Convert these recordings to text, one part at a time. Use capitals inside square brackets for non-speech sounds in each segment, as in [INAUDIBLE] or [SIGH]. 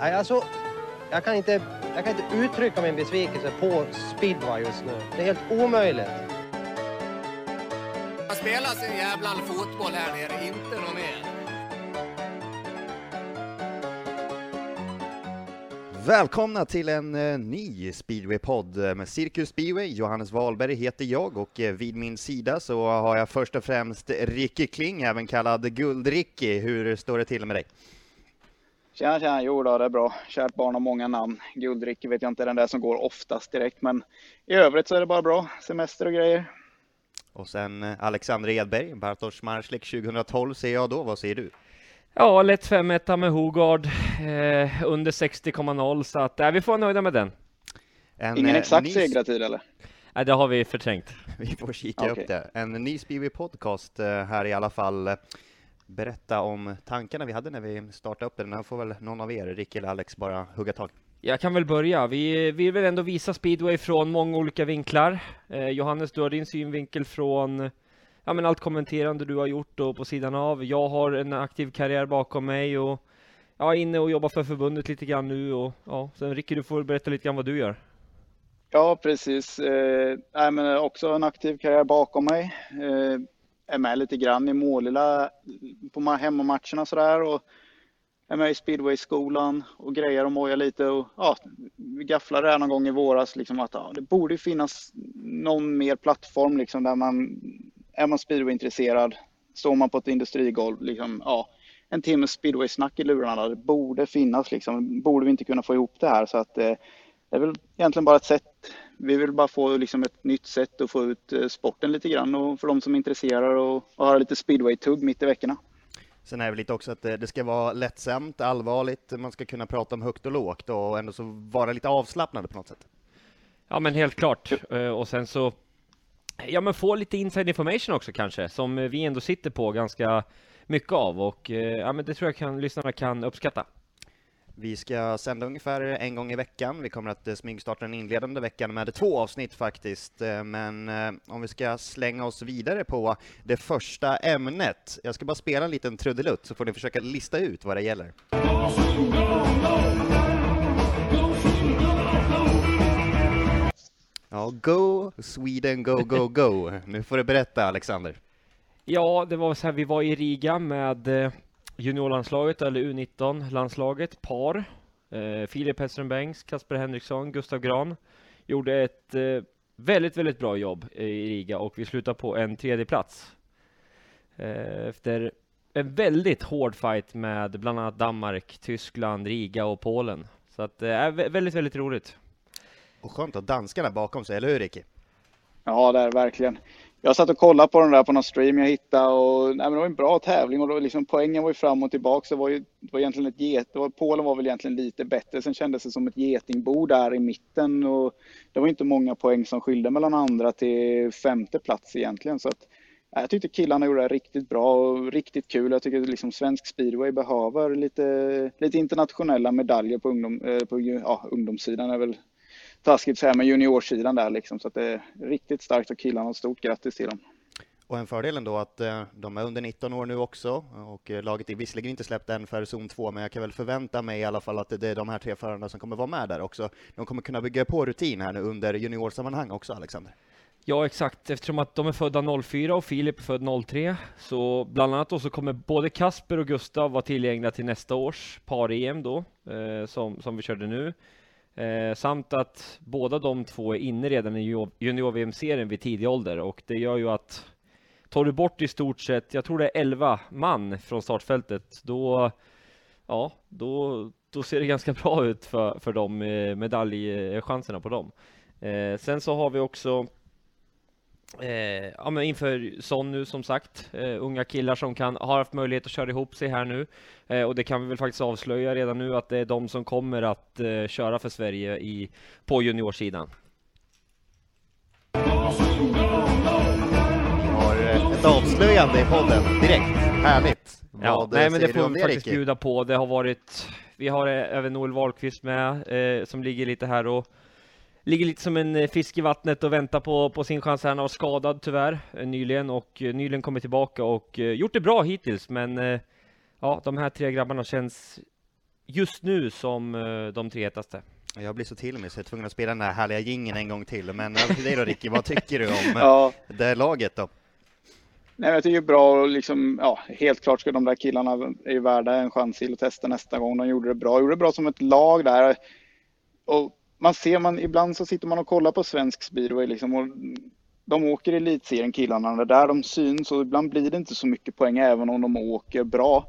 Nej, alltså, jag kan, inte, jag kan inte uttrycka min besvikelse på speedway just nu. Det är helt omöjligt. Man spelar sin jävla fotboll här nere, inte något mer. Välkomna till en eh, ny speedwaypodd med Cirkus Speedway. Johannes Wahlberg heter jag och eh, vid min sida så har jag först och främst Ricky Kling, även kallad Guld-Ricky. Hur står det till med dig? Tjena, tjena. Jo då, det är bra. Kärt barn har många namn. Guldricky vet jag inte är den där som går oftast direkt, men i övrigt så är det bara bra. Semester och grejer. Och sen eh, Alexander Edberg, Bartosz Marslik 2012 ser jag då. Vad säger du? Ja, lätt 5 med Hogard eh, under 60,0 så att äh, vi får vara nöjda med den. En, Ingen eh, exakt ny... segratid eller? Nej, det har vi förträngt. [LAUGHS] Vi får kika okay. upp det. En ny Speedway Podcast eh, här i alla fall. Berätta om tankarna vi hade när vi startade upp den. Den får väl någon av er, Rick eller Alex, bara hugga tag. Jag kan väl börja. Vi vill väl ändå visa speedway från många olika vinklar. Eh, Johannes, du har din synvinkel från ja, men allt kommenterande du har gjort och på sidan av. Jag har en aktiv karriär bakom mig och jag är inne och jobbar för förbundet lite grann nu och ja, sen Ricky, du får berätta lite grann vad du gör. Ja, precis. Eh, men också en aktiv karriär bakom mig. Eh, är med lite grann i Målilla på hemmamatcherna sådär och är med i speedwayskolan och grejer och mojar lite och ja, vi gafflade det här någon gång i våras liksom att ja, det borde finnas någon mer plattform liksom där man är man speedwayintresserad, står man på ett industrigolv, liksom, ja, en timmes speedwaysnack i lurarna, det borde finnas liksom, borde vi inte kunna få ihop det här så att eh, det är väl egentligen bara ett sätt. Vi vill bara få liksom ett nytt sätt att få ut eh, sporten lite grann och för de som är intresserade och, och har lite speedway-tugg mitt i veckorna. Sen är det väl lite också att det ska vara lättsamt, allvarligt, man ska kunna prata om högt och lågt och ändå så vara lite avslappnad på något sätt. Ja men helt klart. Eh, och sen så Ja men få lite inside information också kanske, som vi ändå sitter på ganska mycket av och eh, ja men det tror jag kan, lyssnarna kan uppskatta. Vi ska sända ungefär en gång i veckan. Vi kommer att eh, smygstarta den inledande veckan med två avsnitt faktiskt. Eh, men eh, om vi ska slänga oss vidare på det första ämnet. Jag ska bara spela en liten trudelutt så får ni försöka lista ut vad det gäller. Ja, go Sweden, go, go, go. Nu får du berätta Alexander. Ja, det var så här, vi var i Riga med juniorlandslaget, eller U19-landslaget, par. Eh, Filip Hellström Bengts, Kasper Henriksson, Gustav Gran. Gjorde ett eh, väldigt, väldigt bra jobb i Riga och vi slutade på en tredje plats. Eh, efter en väldigt hård fight med bland annat Danmark, Tyskland, Riga och Polen. Så att det är väldigt, väldigt roligt. Och skönt att danskarna bakom sig, eller hur Ricky? Ja, det är verkligen. Jag satt och kollade på den där på någon stream jag hittade och nej, men det var en bra tävling och då, liksom, poängen var ju fram och tillbaka. Det var ju det var egentligen ett get, var, Polen var väl egentligen lite bättre. Sen kändes det som ett getingbo där i mitten och det var inte många poäng som skilde mellan andra till femte plats egentligen. Så att, jag tyckte killarna gjorde det riktigt bra och riktigt kul. Jag tycker liksom svensk speedway behöver lite, lite internationella medaljer på, ungdom, eh, på ja, ungdomssidan. är väl taskigt så här med juniorsidan där liksom. Så att det är riktigt starkt och killarna. Stort grattis till dem. Och en fördel då att eh, de är under 19 år nu också och eh, laget är visserligen inte släppt än för zon 2, men jag kan väl förvänta mig i alla fall att det är de här tre förarna som kommer vara med där också. De kommer kunna bygga på rutin här nu under juniorsammanhang också, Alexander. Ja, exakt. Eftersom att de är födda 04 och Filip är född 03, så bland annat då så kommer både Kasper och Gustav vara tillgängliga till nästa års par-EM då, eh, som, som vi körde nu. Eh, samt att båda de två är inne redan i junior-VM-serien vid tidig ålder och det gör ju att tar du bort i stort sett, jag tror det är 11 man från startfältet, då, ja, då, då ser det ganska bra ut för, för de eh, medaljchanserna eh, på dem. Eh, sen så har vi också Eh, ja, men inför sån nu som sagt, eh, unga killar som kan, har haft möjlighet att köra ihop sig här nu. Eh, och det kan vi väl faktiskt avslöja redan nu att det är de som kommer att eh, köra för Sverige i, på juniorsidan. Vi har eh, ett avslöjande i podden direkt. Härligt! Ja, Vad nej, men det får vi faktiskt bjuda på. Det har varit, vi har eh, även Noel Wahlqvist med, som ligger lite här och ligger lite som en eh, fisk i vattnet och väntar på, på sin chans. Han var skadad tyvärr eh, nyligen och eh, nyligen kommit tillbaka och gjort det bra hittills. Men ja, de här tre grabbarna känns just nu som de tre hetaste. Jag blir så till mig så jag är tvungen att spela den här härliga gingen en gång till. Men över till dig då Ricky, vad tycker du om [LAUGHS] Ja, det laget då? nej, jag tycker det är bra och liksom, ja, helt klart ska de där killarna är värda en chans till att testa nästa gång. De gjorde det bra, gjorde det bra som ett lag där. Och man ser, man, ibland så sitter man och kollar på svensk speedway liksom och de åker i elitserien killarna, det där de syns och ibland blir det inte så mycket poäng även om de åker bra.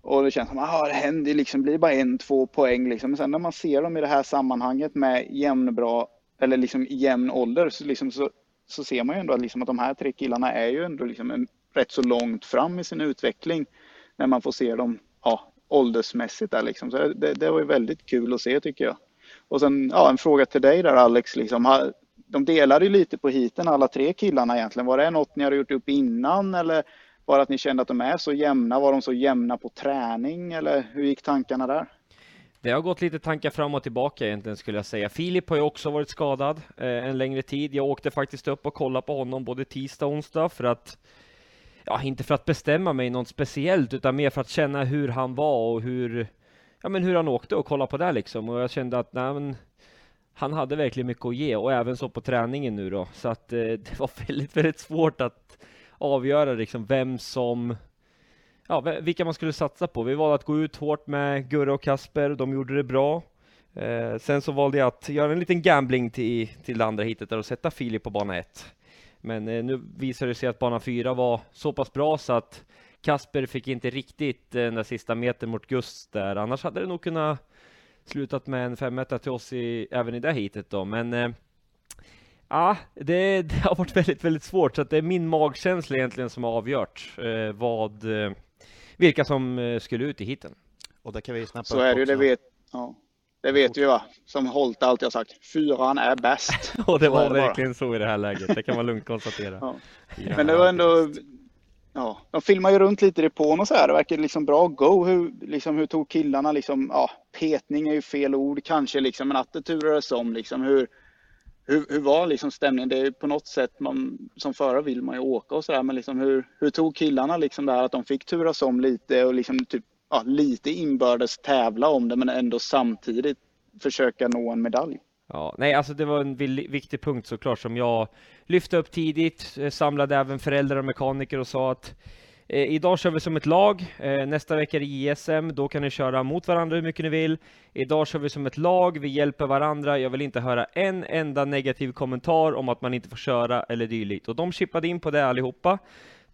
Och det känns som att ah, det händer liksom, blir bara en, två poäng liksom. Men sen när man ser dem i det här sammanhanget med jämnbra, eller liksom jämn ålder, så, liksom, så, så ser man ju ändå att, liksom, att de här tre killarna är ju ändå liksom en, rätt så långt fram i sin utveckling. När man får se dem ja, åldersmässigt där liksom. Så det, det var ju väldigt kul att se tycker jag. Och sen ja, en fråga till dig där Alex. Liksom, de delade ju lite på hiten alla tre killarna egentligen. Var det något ni hade gjort upp innan eller var det att ni kände att de är så jämna? Var de så jämna på träning eller hur gick tankarna där? Det har gått lite tankar fram och tillbaka egentligen skulle jag säga. Filip har ju också varit skadad eh, en längre tid. Jag åkte faktiskt upp och kollade på honom både tisdag och onsdag för att Ja, inte för att bestämma mig något speciellt utan mer för att känna hur han var och hur Ja men hur han åkte och kolla på det liksom och jag kände att nej men han hade verkligen mycket att ge och även så på träningen nu då. Så att eh, [LAUGHS] det var väldigt, väldigt svårt att avgöra liksom vem som Ja, vilka man skulle satsa på. Vi valde att gå ut hårt med Gurra och Kasper. De gjorde det bra. Eh, sen så valde jag att göra en liten gambling till, till det andra hitet där och sätta Filip på bana 1. Men eh, nu visade det sig att bana 4 var så pass bra så att Kasper fick inte riktigt eh, den där sista metern mot Gust där. Annars hade det nog kunnat slutat med en femetta till oss i, även i det hitet då, men eh, Ja, det, [LAUGHS] det, har varit väldigt, väldigt svårt, så att det är min magkänsla egentligen som har avgjort eh, vad, eh, vilka som skulle ut i hiten. Och där kan vi snappa Så är det ju, det vet, ja, det vet vi va, som Holt alltid har sagt, fyran är bäst. [LAUGHS] Och det var verkligen så i det här läget, det kan man lugnt konstatera. Ja. Men det var ändå, ja, de filmar ju runt lite i depån och så här. Det verkar liksom bra go. Hur, liksom, hur tog killarna liksom, ja, petning är ju fel ord kanske liksom, men att det turades om liksom. Hur, hur, hur var liksom stämningen? Det är på något sätt man som förare vill man ju åka och så där, men liksom hur, hur tog killarna liksom det här att de fick turas om lite och liksom typ, ja, lite inbördes tävla om det, men ändå samtidigt försöka nå en medalj? Ja, nej, alltså det var en viktig punkt såklart som jag lyfte upp tidigt, eh, samlade även föräldrar och mekaniker och sa att eh, idag kör vi som ett lag, eh, nästa vecka är det JSM, då kan ni köra mot varandra hur mycket ni vill. Idag kör vi som ett lag, vi hjälper varandra, jag vill inte höra en enda negativ kommentar om att man inte får köra eller dylikt. Och de chippade in på det allihopa.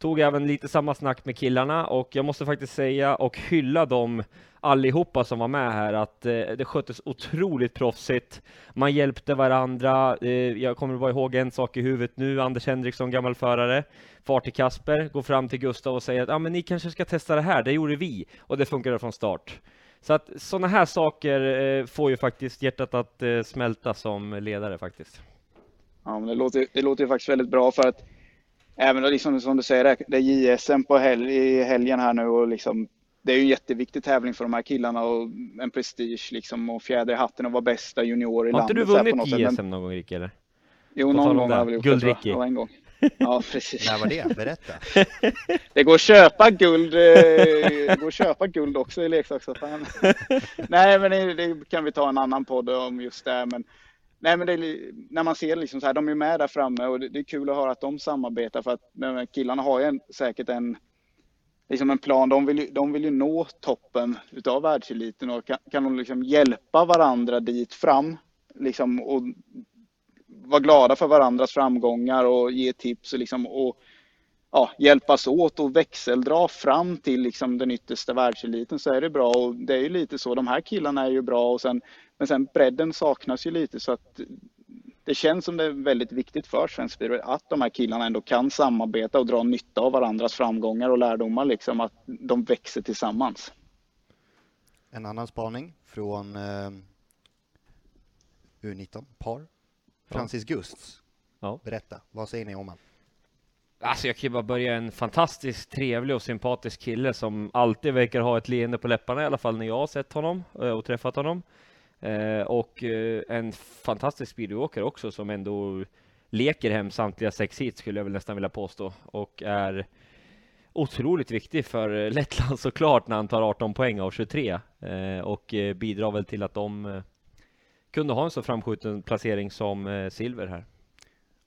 Tog även lite samma snack med killarna och jag måste faktiskt säga och hylla dem allihopa som var med här att eh, det sköttes otroligt proffsigt. Man hjälpte varandra. Eh, jag kommer bara ihåg en sak i huvudet nu. Anders Henriksson, gammal förare, far till Kasper, går fram till Gustav och säger att ah, men ni kanske ska testa det här. Det gjorde vi och det funkade från start. Så att sådana här saker eh, får ju faktiskt hjärtat att eh, smälta som ledare faktiskt. Ja, men det låter, det låter ju faktiskt väldigt bra för att även liksom, som du säger, det är JSM på hel i helgen här nu och liksom det är ju en jätteviktig tävling för de här killarna och en prestige liksom och fjäder i hatten och vara bästa junior i landet. Har inte du vunnit JSM men... någon gång Ricky eller? Jo, någon gång har jag väl gjort guld, det. En gång. [LAUGHS] Ja, precis. När var det? Berätta. [LAUGHS] det går att köpa guld. Det går att köpa guld också i leksaksaffären. [LAUGHS] Nej, men det, det, kan vi ta en annan podd om just det. Men, nej, men det, när man ser liksom så här, de är med där framme och det, det är kul att höra att de samarbetar för att killarna har ju en, säkert en liksom en plan. De vill, ju, de vill ju nå toppen utav världseliten och kan, kan de liksom hjälpa varandra dit fram liksom, och vara glada för varandras framgångar och ge tips och, liksom, och ja, hjälpas åt och växeldra fram till liksom, den yttersta världseliten så är det bra. Och det är ju lite så, de här killarna är ju bra och sen, men sen bredden saknas ju lite så att det känns som det är väldigt viktigt för svensk speedway att de här killarna ändå kan samarbeta och dra nytta av varandras framgångar och lärdomar, liksom att de växer tillsammans. En annan spaning från eh, U19, par. Francis ja. Gusts. Ja. Berätta, vad säger ni om honom? Alltså jag kan bara börja en fantastiskt trevlig och sympatisk kille som alltid verkar ha ett leende på läpparna i alla fall när jag har sett honom eh, och träffat honom. Eh, och eh, en fantastisk speedwayåkare också som ändå leker hem samtliga sex hit skulle jag väl nästan vilja påstå och är otroligt viktig för Lettland såklart när han tar 18 poäng av 23 eh, och eh, bidrar väl till att de eh, kunde ha en så framskjuten placering som eh, silver här.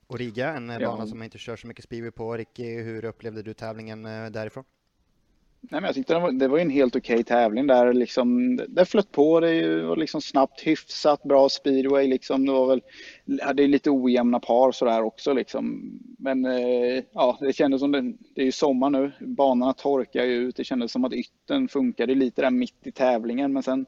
Och Riga, en Ja. bana som inte kör så mycket speedway på. Ricky, hur upplevde du tävlingen eh, därifrån? Nej, men jag tyckte det var, det var en helt okej tävling där liksom. Det flöt på, det var liksom snabbt, hyfsat bra speedway liksom. Det var väl, hade lite ojämna par sådär också liksom. Men eh, ja, det kändes som det, det är ju sommar nu. Banorna torkar ju ut. Det kändes som att ytten funkade lite där mitt i tävlingen. Men sen,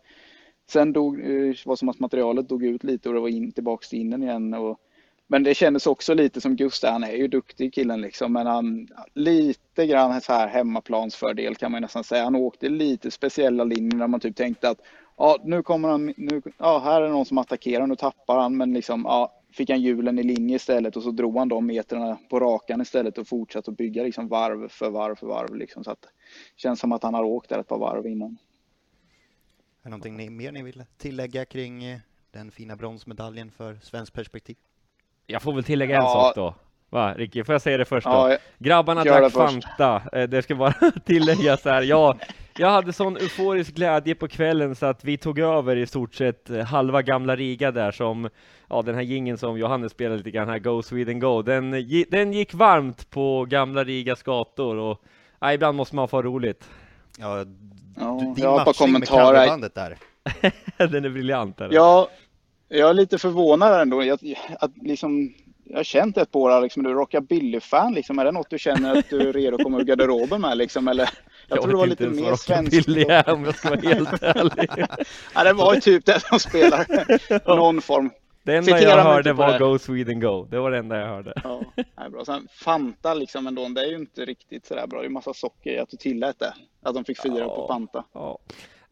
sen dog, eh, var det som att materialet dog ut lite och det var in, tillbaks till innen igen. Och, men det kändes också lite som Gustav, han är ju duktig killen liksom, men han lite grann så här hemmaplansfördel kan man nästan säga. Han åkte lite speciella linjer där man typ tänkte att ja, nu kommer han, nu, ja, här är någon som attackerar, nu tappar han, men liksom, ja, fick han hjulen i linje istället och så drog han de metrarna på rakan istället och fortsatte att bygga liksom varv för varv för varv liksom, så att det känns som att han har åkt där ett par varv innan. Är det någonting mer ni vill tillägga kring eh, den fina bronsmedaljen för svensk perspektiv? Jag får väl tillägga en Ja. sak då. Va, Ricky? Får jag säga det först då? Ja, Grabbarna Gör drack. Fanta. Eh, Det ska bara [LAUGHS] tilläggas här. Jag, jag hade sån euforisk glädje på kvällen så att vi tog över i stort sett eh, halva gamla Riga där som, ja den här gingen som Johannes spelade lite grann här, Go Sweden Go, den, den gick varmt på gamla Rigas gator och ja, ibland måste man få ha roligt. Ja, Ja, din jag har med kommentarer. där. [LAUGHS] den är briljant. Eller? Ja, jag är lite förvånad ändå. Jag, att liksom, jag har känt ett på år Alex, men du är rockabilly-fan liksom. Är det något du känner att du är redo att komma ur garderoben med liksom? Eller? Jag, tror det var lite mer svenskt. är om jag ska vara helt [LAUGHS] ärlig. Ja, det var ju typ det som spelar någon form. Det enda Citera jag hörde var det. Go Sweden Go. Det var det enda jag hörde. Ja, nej, bra. Sen Fanta liksom ändå, det är ju inte riktigt sådär bra. Det är massa socker i att du tillät det. Att de fick fira Ja. på Fanta. Ja.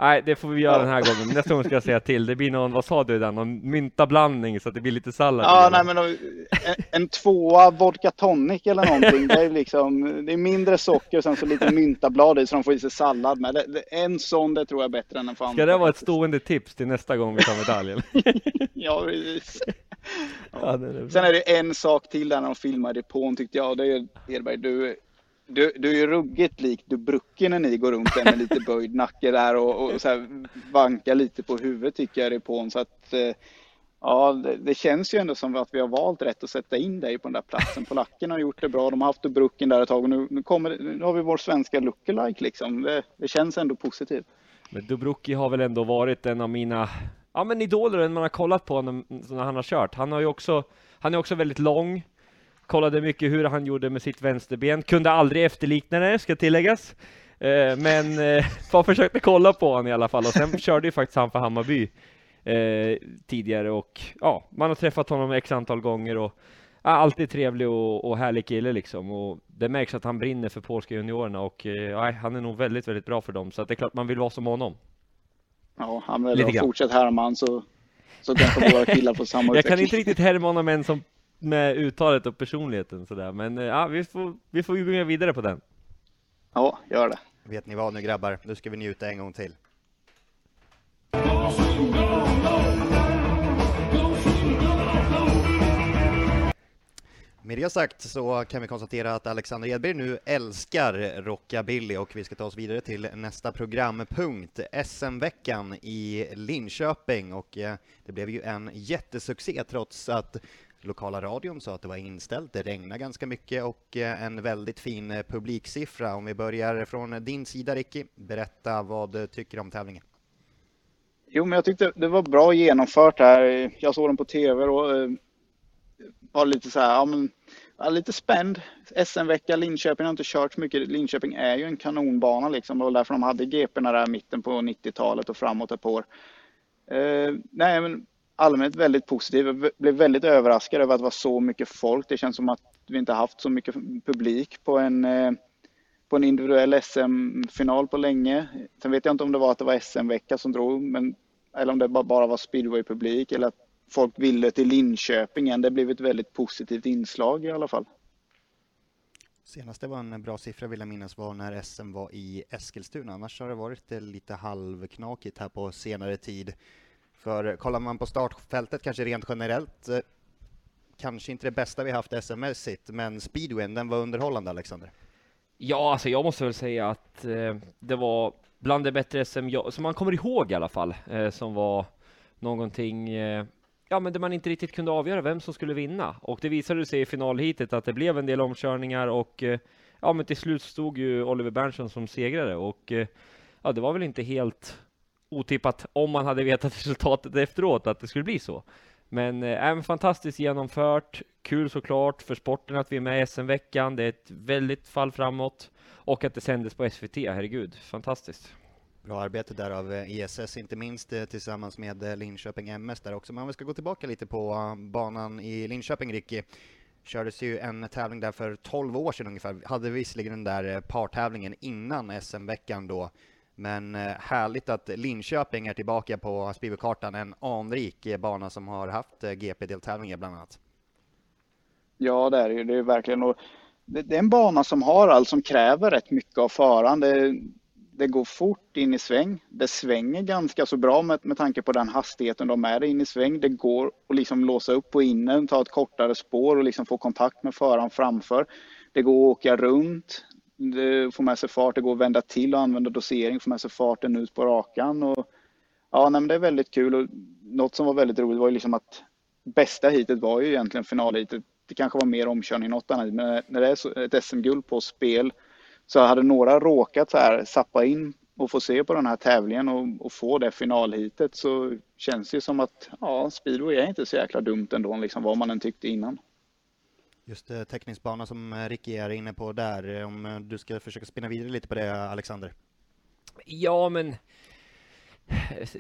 Nej, det får vi göra Ja. den här gången. Nästa gång ska jag säga till. Det blir någon, vad sa du där, någon myntablandning så att det blir lite sallad. Ja, nej men en, en tvåa vodka tonic eller någonting. Det är liksom, det är mindre socker och sen så lite myntablad i så de får i sig sallad med. Det, det, en sån det tror jag är bättre än en Fanta. Ska det vara ett stående tips till nästa gång vi tar medaljen? [LAUGHS] Ja, precis. ja, det är. Sen är det en sak till där när de filmar depån tyckte jag. Det är Edberg, du, du, du är ju ruggigt lik Dubrucki när ni går runt där med lite böjd nacke där och, och så här vankar lite på huvudet tycker jag i depån. Så att eh, ja, det, det känns ju ändå som att vi har valt rätt att sätta in dig på den där platsen. Polackerna har gjort det bra. De har haft Dubruckin där ett tag och nu, nu, kommer, nu har vi vår svenska lookalike liksom. Det, det känns ändå positivt. Men Dubrucki har väl ändå varit en av mina Ja men idoler, en man har kollat på när, när han har kört. Han har ju också Han är också väldigt lång Kollade mycket hur han gjorde med sitt vänsterben, kunde aldrig efterlikna det, ska tilläggas. Eh, Men eh, [LAUGHS] bara försökte kolla på honom i alla fall. Och sen körde ju faktiskt han för Hammarby eh, Tidigare. Och ja, man har träffat honom x antal gånger och ja, Alltid trevlig och, och härlig kille liksom. Och det märks att han brinner för polska juniorerna och eh, han är nog väldigt, väldigt bra för dem. Så att det är klart man vill vara som honom. Ja, han vill fortsätt Herman så, så kanske våra killar får samma [LAUGHS] Jag kan utveckling. inte riktigt härma honom än som med uttalet och personligheten sådär, men eh, ja, vi får, vi får gå vidare på den. Ja, gör det. Vet ni vad nu grabbar? Nu ska vi njuta en gång till. Med det sagt så kan vi konstatera att Alexander Edberg nu älskar rockabilly och vi ska ta oss vidare till nästa programpunkt, SM-veckan i Linköping och eh, det blev ju en jättesuccé trots att lokala radion sa att det var inställt, det regnade ganska mycket och eh, en väldigt fin eh, publiksiffra. Om vi börjar från din sida Ricky, berätta vad du tycker om tävlingen. Jo, men jag tyckte det var bra genomfört här. Jag såg den på tv och eh, var lite så här, ja men, ja, lite spänd. SM-vecka, Linköping har inte kört så mycket. Linköping är ju en kanonbana liksom. Det var därför de hade GP där mitten på 90-talet och framåt ett par år. Eh, nej, men allmänt väldigt positiv. Jag blev väldigt överraskad över att det var så mycket folk. Det känns som att vi inte haft så mycket publik på en eh, på en individuell SM-final på länge. Sen vet jag inte om det var att det var SM-vecka som drog, men, eller om det bara var speedway-publik eller att folk ville till Linköping. Det blev ett väldigt positivt inslag i alla fall. Senast det var en bra siffra vill jag minnas var när SM var i Eskilstuna, annars har det varit lite halvknakigt här på senare tid. För eh, kollar man på startfältet kanske rent generellt, eh, kanske inte det bästa vi haft SM-mässigt, men speedwayen, den var underhållande Alexander. Ja, alltså jag måste väl säga att eh, det var bland det bättre SM jag, som man kommer ihåg i alla fall, eh, som var någonting, eh, ja men där man inte riktigt kunde avgöra vem som skulle vinna. Och det visade sig i finalhitet att det blev en del omkörningar och eh, ja men till slut stod ju Oliver Berntsson som segrare och ja det var väl inte helt otippat om man hade vetat [LAUGHS] resultatet efteråt att det skulle bli så. Men äh, fantastiskt genomfört, kul såklart för sporten att vi är med i SM-veckan. Det är ett väldigt fall framåt och att det sändes på SVT. Herregud, fantastiskt. Bra arbete där av eh, ESS, inte minst eh, tillsammans med Linköping MS där också. Men om vi ska gå tillbaka lite på banan i Linköping, Ricky kördes ju en tävling där för 12 år sedan ungefär. Hade visserligen den där partävlingen innan SM-veckan då, men eh, härligt att Linköping är tillbaka på speedwaykartan, en anrik eh, bana som har haft eh, GP-deltävlingar bland annat. Ja, det är det ju. Det är verkligen. Och det är en bana som har allt som kräver rätt mycket av föraren. Det, det, går fort in i sväng. Det svänger ganska så bra med, med tanke på den hastigheten de är in i sväng. Det går att liksom låsa upp på innen, ta ett kortare spår och liksom få kontakt med föraren framför. Det går att åka runt Få med sig fart, det går att vända till och använda dosering, få med sig farten ut på rakan. Och, ja, nej, men det är väldigt kul och något som var väldigt roligt var ju liksom att bästa hitet var ju egentligen finalhitet. Det kanske var mer omkörning än något annat, men när det är ett SM-guld på spel så hade några råkat så här sappa in och få se på den här tävlingen och, och få det finalhitet så känns det som att ja, speedway är inte så jäkla dumt ändå, liksom vad man än tyckte innan. Just eh, täckningsbana som eh, Ricky är inne på där, eh, om eh, du ska försöka spinna vidare lite på det Alexander? Ja, men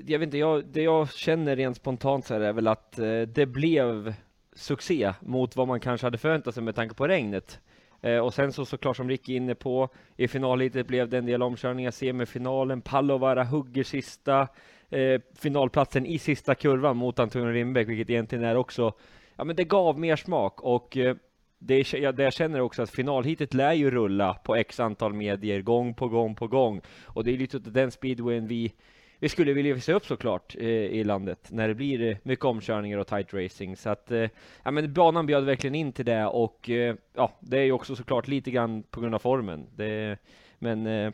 jag vet inte, jag, det jag känner rent spontant så är väl att det blev succé mot vad man kanske hade förväntat sig med tanke på regnet. och sen så såklart som Ricky är inne på, i finalhitet blev det en del omkörningar, semifinalen, Pallovara hugger sista eh, finalplatsen i sista kurvan mot Antonio Rimbeck, vilket egentligen är också, ja men det gav mer smak och eh, det, ja, det jag känner också att finalhitet lär ju rulla på x antal medier gång på gång på gång. Och det är lite den speedwayen vi, vi skulle vilja se upp såklart eh, i landet när det blir eh, mycket omkörningar och tight racing. Så att, eh, ja men banan bjöd verkligen in till det och eh, ja, det är ju också såklart lite grann på grund av formen. Det, men eh,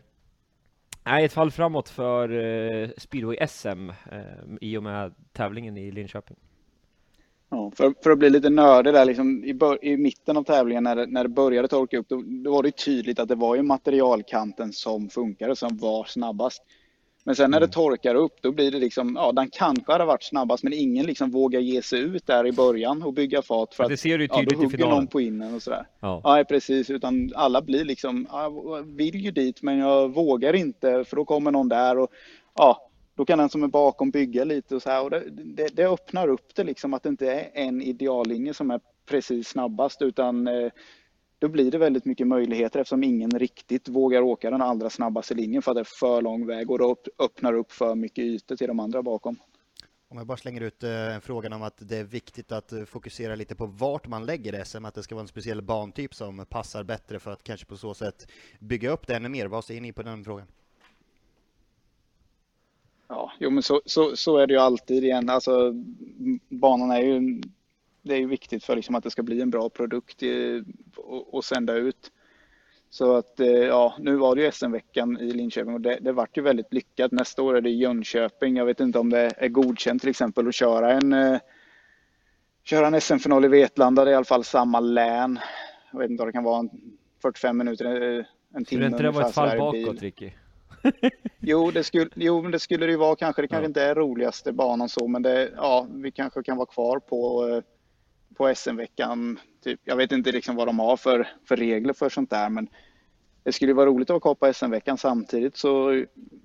ett fall framåt för eh, speedway SM eh, i och med tävlingen i Linköping. Ja, för, för att bli lite nördig där, liksom, i, bör, i mitten av tävlingen när det, när det började torka upp, då, då, var det tydligt att det var ju materialkanten som funkade, som var snabbast. Men sen när mm. det torkar upp, då blir det liksom, ja, den kanske hade varit snabbast, men ingen liksom vågar ge sig ut där i början och bygga fart. För att, det ser du tydligt ja, då i finalen. någon på innen och sådär. Ja. ja, precis. Utan alla blir liksom, jag vill ju dit, men jag vågar inte, för då kommer någon där och ja, då kan den som är bakom bygga lite och så här. Och det, det, det öppnar upp det liksom att det inte är en ideallinje som är precis snabbast utan eh, då blir det väldigt mycket möjligheter eftersom ingen riktigt vågar åka den allra snabbaste linjen för att det är för lång väg och då öppnar upp för mycket ytor till de andra bakom. Om jag bara slänger ut eh, frågan om att det är viktigt att eh, fokusera lite på vart man lägger SM, att det ska vara en speciell bantyp som passar bättre för att kanske på så sätt bygga upp det ännu mer. Vad säger ni på den frågan? Ja, jo men så, så, så är det ju alltid igen. Alltså, banan är ju, det är ju viktigt för liksom att det ska bli en bra produkt att sända ut. Så att eh, ja, nu var det ju SM-veckan i Linköping och det, det vart ju väldigt lyckat. Nästa år är det Jönköping. Jag vet inte om det är godkänt till exempel att köra en, eh, köra en SM-final i Vetlanda. Det är i alla fall samma län. Jag vet inte vad det kan vara, 45 minuter, eh, en timme. Skulle inte det vara ett fall bakåt, Ricky? Jo, det skulle, jo, det skulle det ju vara kanske. Det kanske ja. inte är roligaste banan så, men det, ja, vi kanske kan vara kvar på, eh, på SM-veckan. Typ. Jag vet inte liksom vad de har för, för regler för sånt där, men det skulle vara roligt att vara kvar på SM-veckan samtidigt så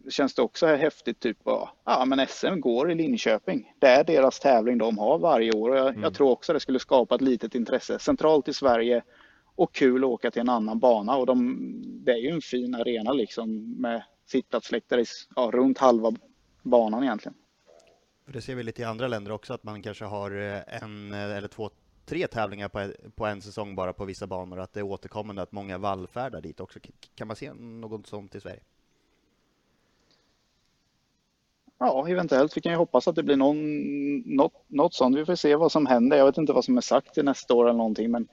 känns det också häftigt. Typ, ja, men SM går i Linköping. Det är deras tävling de har varje år och jag, mm. jag tror också det skulle skapa ett litet intresse centralt i Sverige och kul att åka till en annan bana och de, det är ju en fin arena liksom med sittplatsläktare ja, runt halva banan egentligen. Det ser vi lite i andra länder också, att man kanske har eh, en eh, eller två, tre tävlingar på, på en säsong bara på vissa banor, att det är återkommande att många vallfärdar dit också. Kan man se något sånt i Sverige? Ja, eventuellt. Vi kan ju hoppas att det blir någon, något, något sånt. Vi får se vad som händer. Jag vet inte vad som är sagt till nästa år eller någonting, men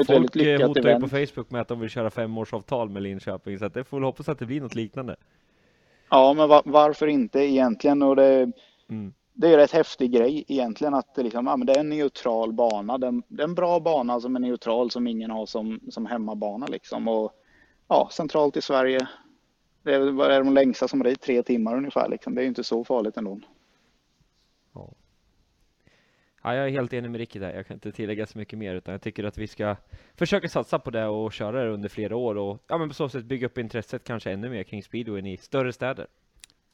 ett folk hotar ju på Facebook med att de vill köra femårsavtal med Linköping, så att det får väl hoppas att det blir något liknande. Ja, men va- varför inte egentligen? Och det, Mm. det är ju rätt häftig grej egentligen att det, liksom, ja, men det är en neutral bana. Det det är en bra bana som är neutral som ingen har som, som hemmabana liksom. Och ja, centralt i Sverige. Det är, vad är de längsta som är i tre timmar ungefär liksom. Det är ju inte så farligt ändå. Ja, jag är helt enig med Ricky där. Jag kan inte tillägga så mycket mer, utan jag tycker att vi ska försöka satsa på det och köra det under flera år och ja, men på så sätt bygga upp intresset kanske ännu mer kring speedwayen i större städer.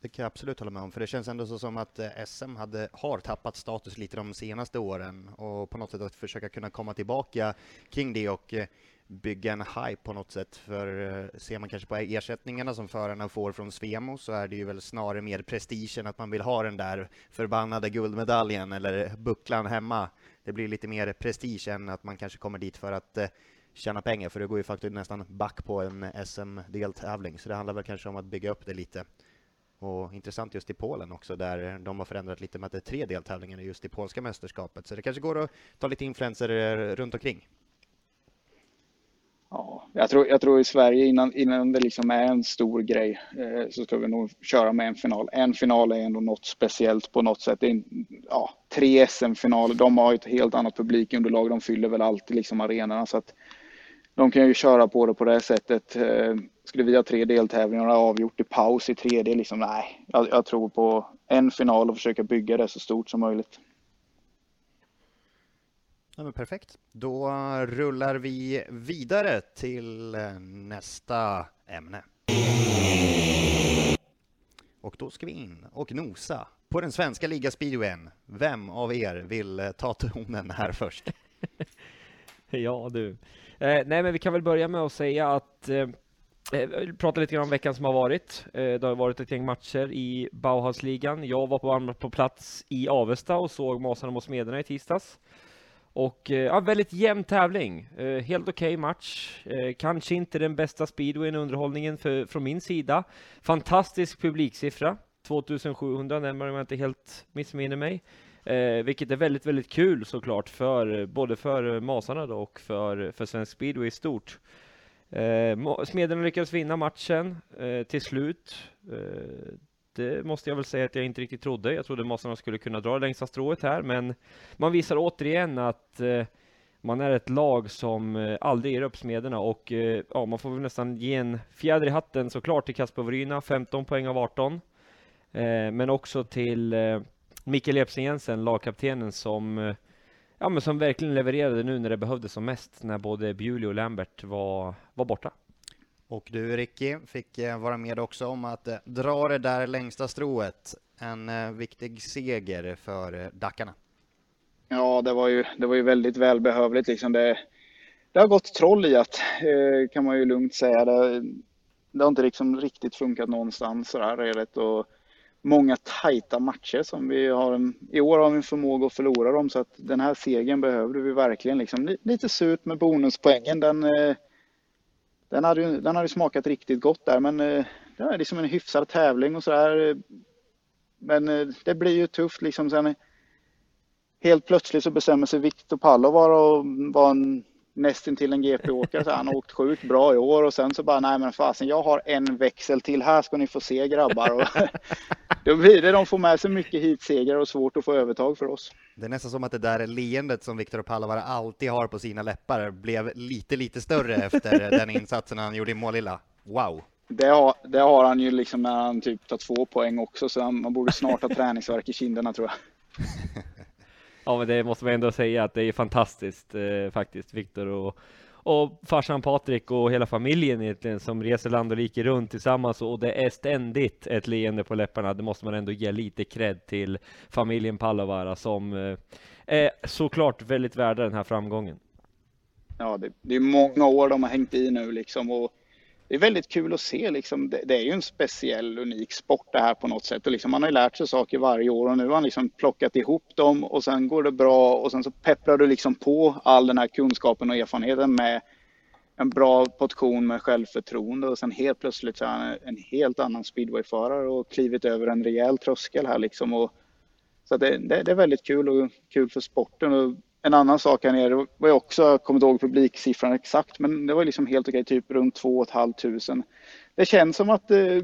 Det kan jag absolut hålla med om, för det känns ändå så som att eh, SM hade, har tappat status lite de senaste åren och på något sätt att försöka kunna komma tillbaka kring det och eh, bygga en hype på något sätt. För eh, ser man kanske på ersättningarna som förarna får från Svemo så är det ju väl snarare mer prestigen att man vill ha den där förbannade guldmedaljen eller bucklan hemma. Det blir lite mer prestige än att man kanske kommer dit för att eh, tjäna pengar, för det går ju faktiskt nästan back på en SM-deltävling, så det handlar väl kanske om att bygga upp det lite. Och intressant just i Polen också, där de har förändrat lite med att det är tre deltävlingar just i polska mästerskapet. Så det kanske går att ta lite influenser eh, runt omkring. Ja, jag tror, jag tror i Sverige innan, innan det liksom är en stor grej eh, så ska vi nog köra med en final. En final är ändå något speciellt på något sätt. Det är, en- ja, tre SM-finaler, de har ett helt annat publikunderlag. De fyller väl alltid liksom arenorna så att de kan ju köra på det på det sättet. Eh, skulle vi ha tre deltävlingar och avgjort i paus i tredje, liksom nej. Jag, jag tror på en final och försöka bygga det så stort som möjligt. Men perfekt. Då rullar vi vidare till eh, nästa ämne. Och då ska vi in och nosa på den svenska ligaspeedwayen. Vem av er vill eh, ta tonen här först? [LAUGHS] Ja du. Eh, nej men vi kan väl börja med att säga att eh, eh, vi pratar lite grann om veckan som har varit. Eh, det har varit ett gäng matcher i Bauhausligan. Jag var på, på plats i Avesta och såg Masarna mot Smederna i tisdags. Och eh, ja, väldigt jämn tävling. Eh, helt okej match. Eh, kanske inte den bästa speedwayen underhållningen för, från min sida. Fantastisk publiksiffra. 2700 närmare om jag inte helt missminner mig. Eh, vilket är väldigt, väldigt kul såklart för eh, både för Masarna då och för, för svensk speedway i stort. Eh, Smederna lyckades vinna matchen eh, till slut. Eh, det måste jag väl säga att jag inte riktigt trodde. Jag trodde Masarna skulle kunna dra det längsta strået här, men man visar återigen att eh, man är ett lag som eh, aldrig ger upp Smederna och eh, ja, man får väl nästan ge en fjäder i hatten såklart till Kasper Voryna, 15 poäng av 18. Men också till Mikael Epsen Jensen, lagkaptenen som Ja men som verkligen levererade nu när det behövdes som mest, när både Bewley och Lambert var, var borta. Och du Ricky fick eh, vara med också om att eh, dra det där längsta strået. En eh, viktig seger för Dackarna. Ja, det var ju, det var ju väldigt välbehövligt. Liksom det, det har gått troll i att, kan man ju lugnt säga. Det, det har inte liksom riktigt funkat någonstans så här redigt. Och många tajta matcher som vi har. En, I år har vi en förmåga att förlora dem så att den här segern behövde vi verkligen. Liksom, lite surt med bonuspoängen. Den, eh, den, hade ju, den hade smakat riktigt gott där men eh, det är liksom en hyfsad tävling och sådär. Eh, men eh, det blir ju tufft liksom sen helt plötsligt så bestämmer sig Viktor Palovar och var en nästintill en GP-åkare. Så Han har åkt sjukt bra i år och sen så bara, nej men fasen, jag har en växel till. Här ska ni få se grabbar. Och då blir det, de får med sig mycket hitsegrar och svårt att få övertag för oss. Det är nästan som att det där leendet som Viktor Palovar alltid har på sina läppar blev lite, lite större efter [LAUGHS] den insatsen han gjorde i Målilla. Wow! Det har, det har han ju liksom när han typ tar två poäng också, så han, man borde snart ha [LAUGHS] träningsvärk i kinderna tror jag. Ja men det måste man ändå säga att det är fantastiskt eh, faktiskt, Viktor och, och farsan Patrik och hela familjen egentligen som reser land och rike runt tillsammans och det är ständigt ett leende på läpparna. Det måste man ändå ge lite cred till familjen Pallavara som eh, är såklart väldigt värda den här framgången. Ja, det, det är många år de har hängt i nu liksom och det är väldigt kul att se liksom. Det, det är ju en speciell, unik sport det här på något sätt. Och liksom man har ju lärt sig saker varje år och nu har han liksom plockat ihop dem och sen går det bra och sen så pepprar du liksom på all den här kunskapen och erfarenheten med en bra portion med självförtroende och sen helt plötsligt så är han en helt annan speedwayförare och klivit över en rejäl tröskel här liksom. Och så att det, det, det är väldigt kul och kul för sporten. Och en annan sak här nere var jag också, jag kommer inte ihåg publiksiffran exakt, men det var liksom helt okej, typ runt 2 500. Det känns som att eh,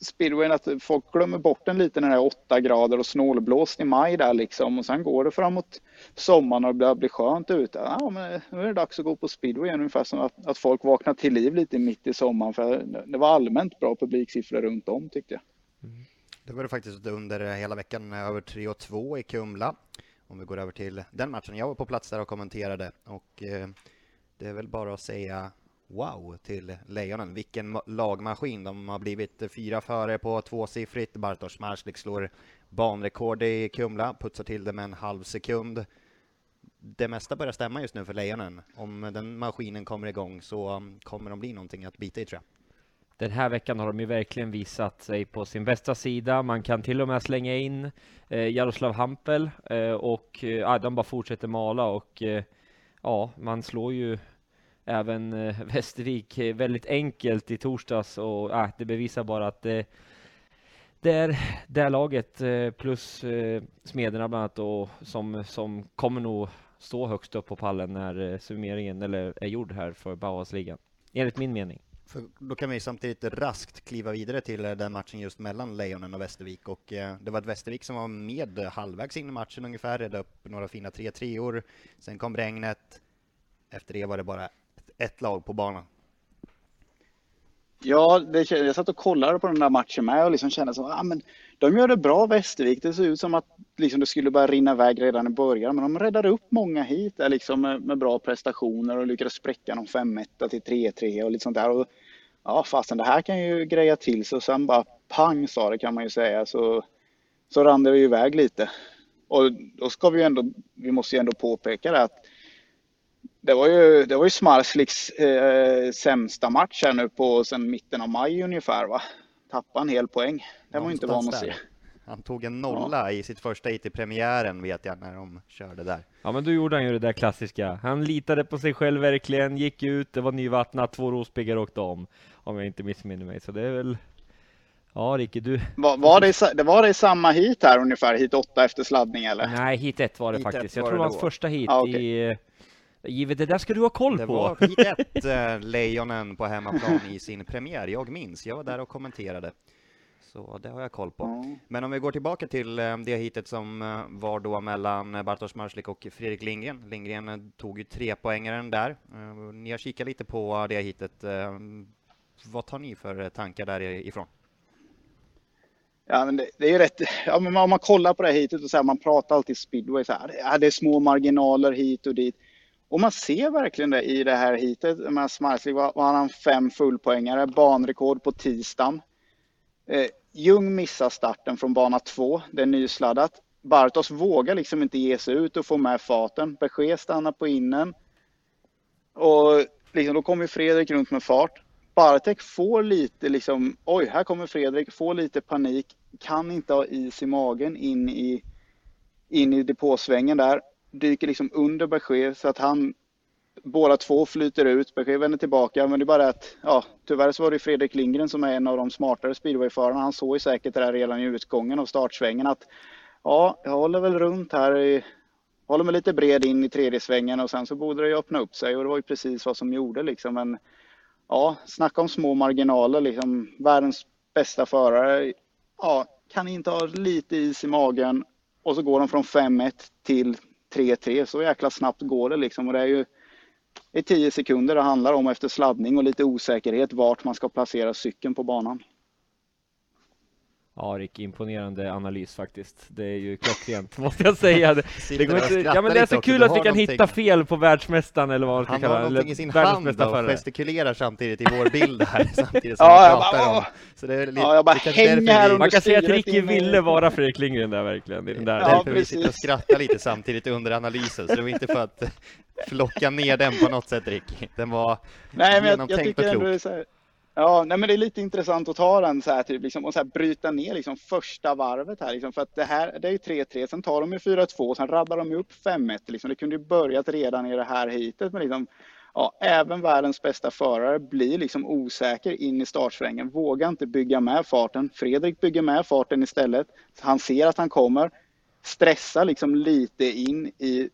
speedwayen, att folk glömmer bort den lite när det är 8 grader och snålblåst i maj där liksom och sen går det framåt sommaren och det börjar bli skönt ute. Ja, men nu är det dags att gå på speedway ungefär som att, att folk vaknar till liv lite mitt i sommaren för det var allmänt bra publiksiffror runt om tyckte jag. Mm. Det var det faktiskt under hela veckan över 3 och 2 i Kumla. Om vi går över till den matchen. Jag var på plats där och kommenterade och eh, det är väl bara att säga wow till Lejonen. Vilken lagmaskin. De har blivit fyra före på tvåsiffrigt. Bartosz Marslik slår banrekord i Kumla, putsar till det med en halv sekund. Det mesta börjar stämma just nu för Lejonen. Om den maskinen kommer igång så mm, kommer de bli någonting att bita i tror jag. Den här veckan har de ju verkligen visat sig på sin bästa sida. Man kan till och med slänga in eh, Jaroslav Hampel eh, och eh, de bara fortsätter mala och eh, ja, man slår ju även eh, [LAUGHS] Västervik väldigt enkelt i torsdags och äh, det bevisar bara att det, det är det laget eh, plus eh, Smederna bland annat och som, som kommer nog stå högst upp på pallen när eh, summeringen eller är gjord här för Bauhausligan. Enligt min mening. För då kan vi samtidigt raskt kliva vidare till eh, den matchen just mellan Lejonen och Västervik och eh, det var ett Västervik som var med halvvägs in i matchen ungefär, redde upp några fina 3 3 Sen kom regnet. Efter det var det bara ett lag på banan. Ja, det, jag satt och kollade på den där matchen med och liksom kände så ah, men de gör det bra Västervik. Det ser ut som att liksom, det skulle börja rinna iväg redan i början, men de räddade upp många hit där liksom med, med bra prestationer och lyckades spräcka någon 5 till 3-3 och lite sånt där. Och, ja, fasen det här kan ju greja till sig och sen bara pang sa det kan man ju säga så, så rann det ju iväg lite. Och då ska vi ju ändå, vi måste ju ändå påpeka det att det var ju, det var ju Smarsliks eh, sämsta match här nu på sen mitten av maj ungefär va? Tappade en hel poäng. Det var inte van att se. Han tog en nolla ja. i sitt första hit i premiären vet jag när de körde där. Ja men då gjorde han ju det där klassiska. Han litade på sig själv verkligen, gick ut, det var nyvattnat, två rospiggar åkte om. Om jag inte missminner mig, så det är väl Ja Ricky, du... Var, var, det, det var det i samma hit här ungefär, hit åtta efter sladdning eller? Nej, hit ett var det hit faktiskt. Jag tror det var hans första hit ah, okay. i Givet det där ska du ha koll det på. Det var ett äh, Lejonen på hemmaplan i sin premiär. Jag minns, jag var där och kommenterade. Så det har jag koll på. Men om vi går tillbaka till äh, det hitet som äh, var då mellan Bartosz Marslik och Fredrik Lindgren. Lindgren tog ju tre poängaren där. Ni har kikat lite på det hitet. Vad tar ni för tankar därifrån? Ja, men det, det är rätt. Ja, men om man kollar på det här hitet och så här, man pratar alltid speedway så här. Ja, det är små marginaler hit och dit. Och man ser verkligen det i det här hitet. Med Smarslik var, var han fem fullpoängare, banrekord på tisdagen. Eh, Ljung missar starten från bana två, det är nysladdat. Bartos vågar liksom inte ge sig ut och få med farten. Besked stannar på innen. Och liksom, då kommer Fredrik runt med fart. Bartek får lite liksom, oj, här kommer Fredrik, får lite panik, kan inte ha is i magen in i, in i depåsvängen där dyker liksom under besked så att han båda två flyter ut. Besked vänder tillbaka, men det är bara att ja, tyvärr så var det Fredrik Lindgren som är en av de smartare speedwayförarna. Han såg ju säkert det där redan i utgången av startsvängen att ja, jag håller väl runt här, i, håller mig lite bred in i tredje svängen och sen så borde det ju öppna upp sig och det var ju precis vad som gjorde liksom. Men ja, snacka om små marginaler liksom. Världens bästa förare, ja, kan inte ha lite is i magen och så går de från 5-1 till 3-3. Så jäkla snabbt går det liksom. Och det är ju i 10 sekunder det handlar om efter sladdning och lite osäkerhet vart man ska placera cykeln på banan. Ja, Rick, imponerande analys faktiskt. Det är ju klockrent, [LAUGHS] måste jag säga. Det, det går inte, ja, men det är så kul att vi kan någonting. hitta fel på världsmästaren eller vad man ska kalla Han har någonting i sin hand och gestikulerar samtidigt i vår bild här, [LAUGHS] samtidigt som ja, vi pratar om. Så det är lite, ja, jag bara hänger här Man kan säga att Ricky ville vara Fredrik Lindgren där verkligen. I den där. Ja, vi sitter och skrattar lite samtidigt under analysen, så det var inte för att [LAUGHS] flocka ner den på något sätt, Ricky. Den var Nej, men jag, jag tycker ändå det är så här, Ja, nej, men det är lite intressant att ta den så här, typ, liksom, och så här, bryta ner liksom, första varvet här. Liksom, för att det här det är ju 3-3, sen tar de ju 4-2, sen raddar de ju upp 5-1. Liksom. Det kunde ju börjat redan i det här hitet. Men liksom, ja, även världens bästa förare blir liksom osäker in i startsvängen. Vågar inte bygga med farten. Fredrik bygger med farten istället. Han ser att han kommer. Stressar liksom lite in i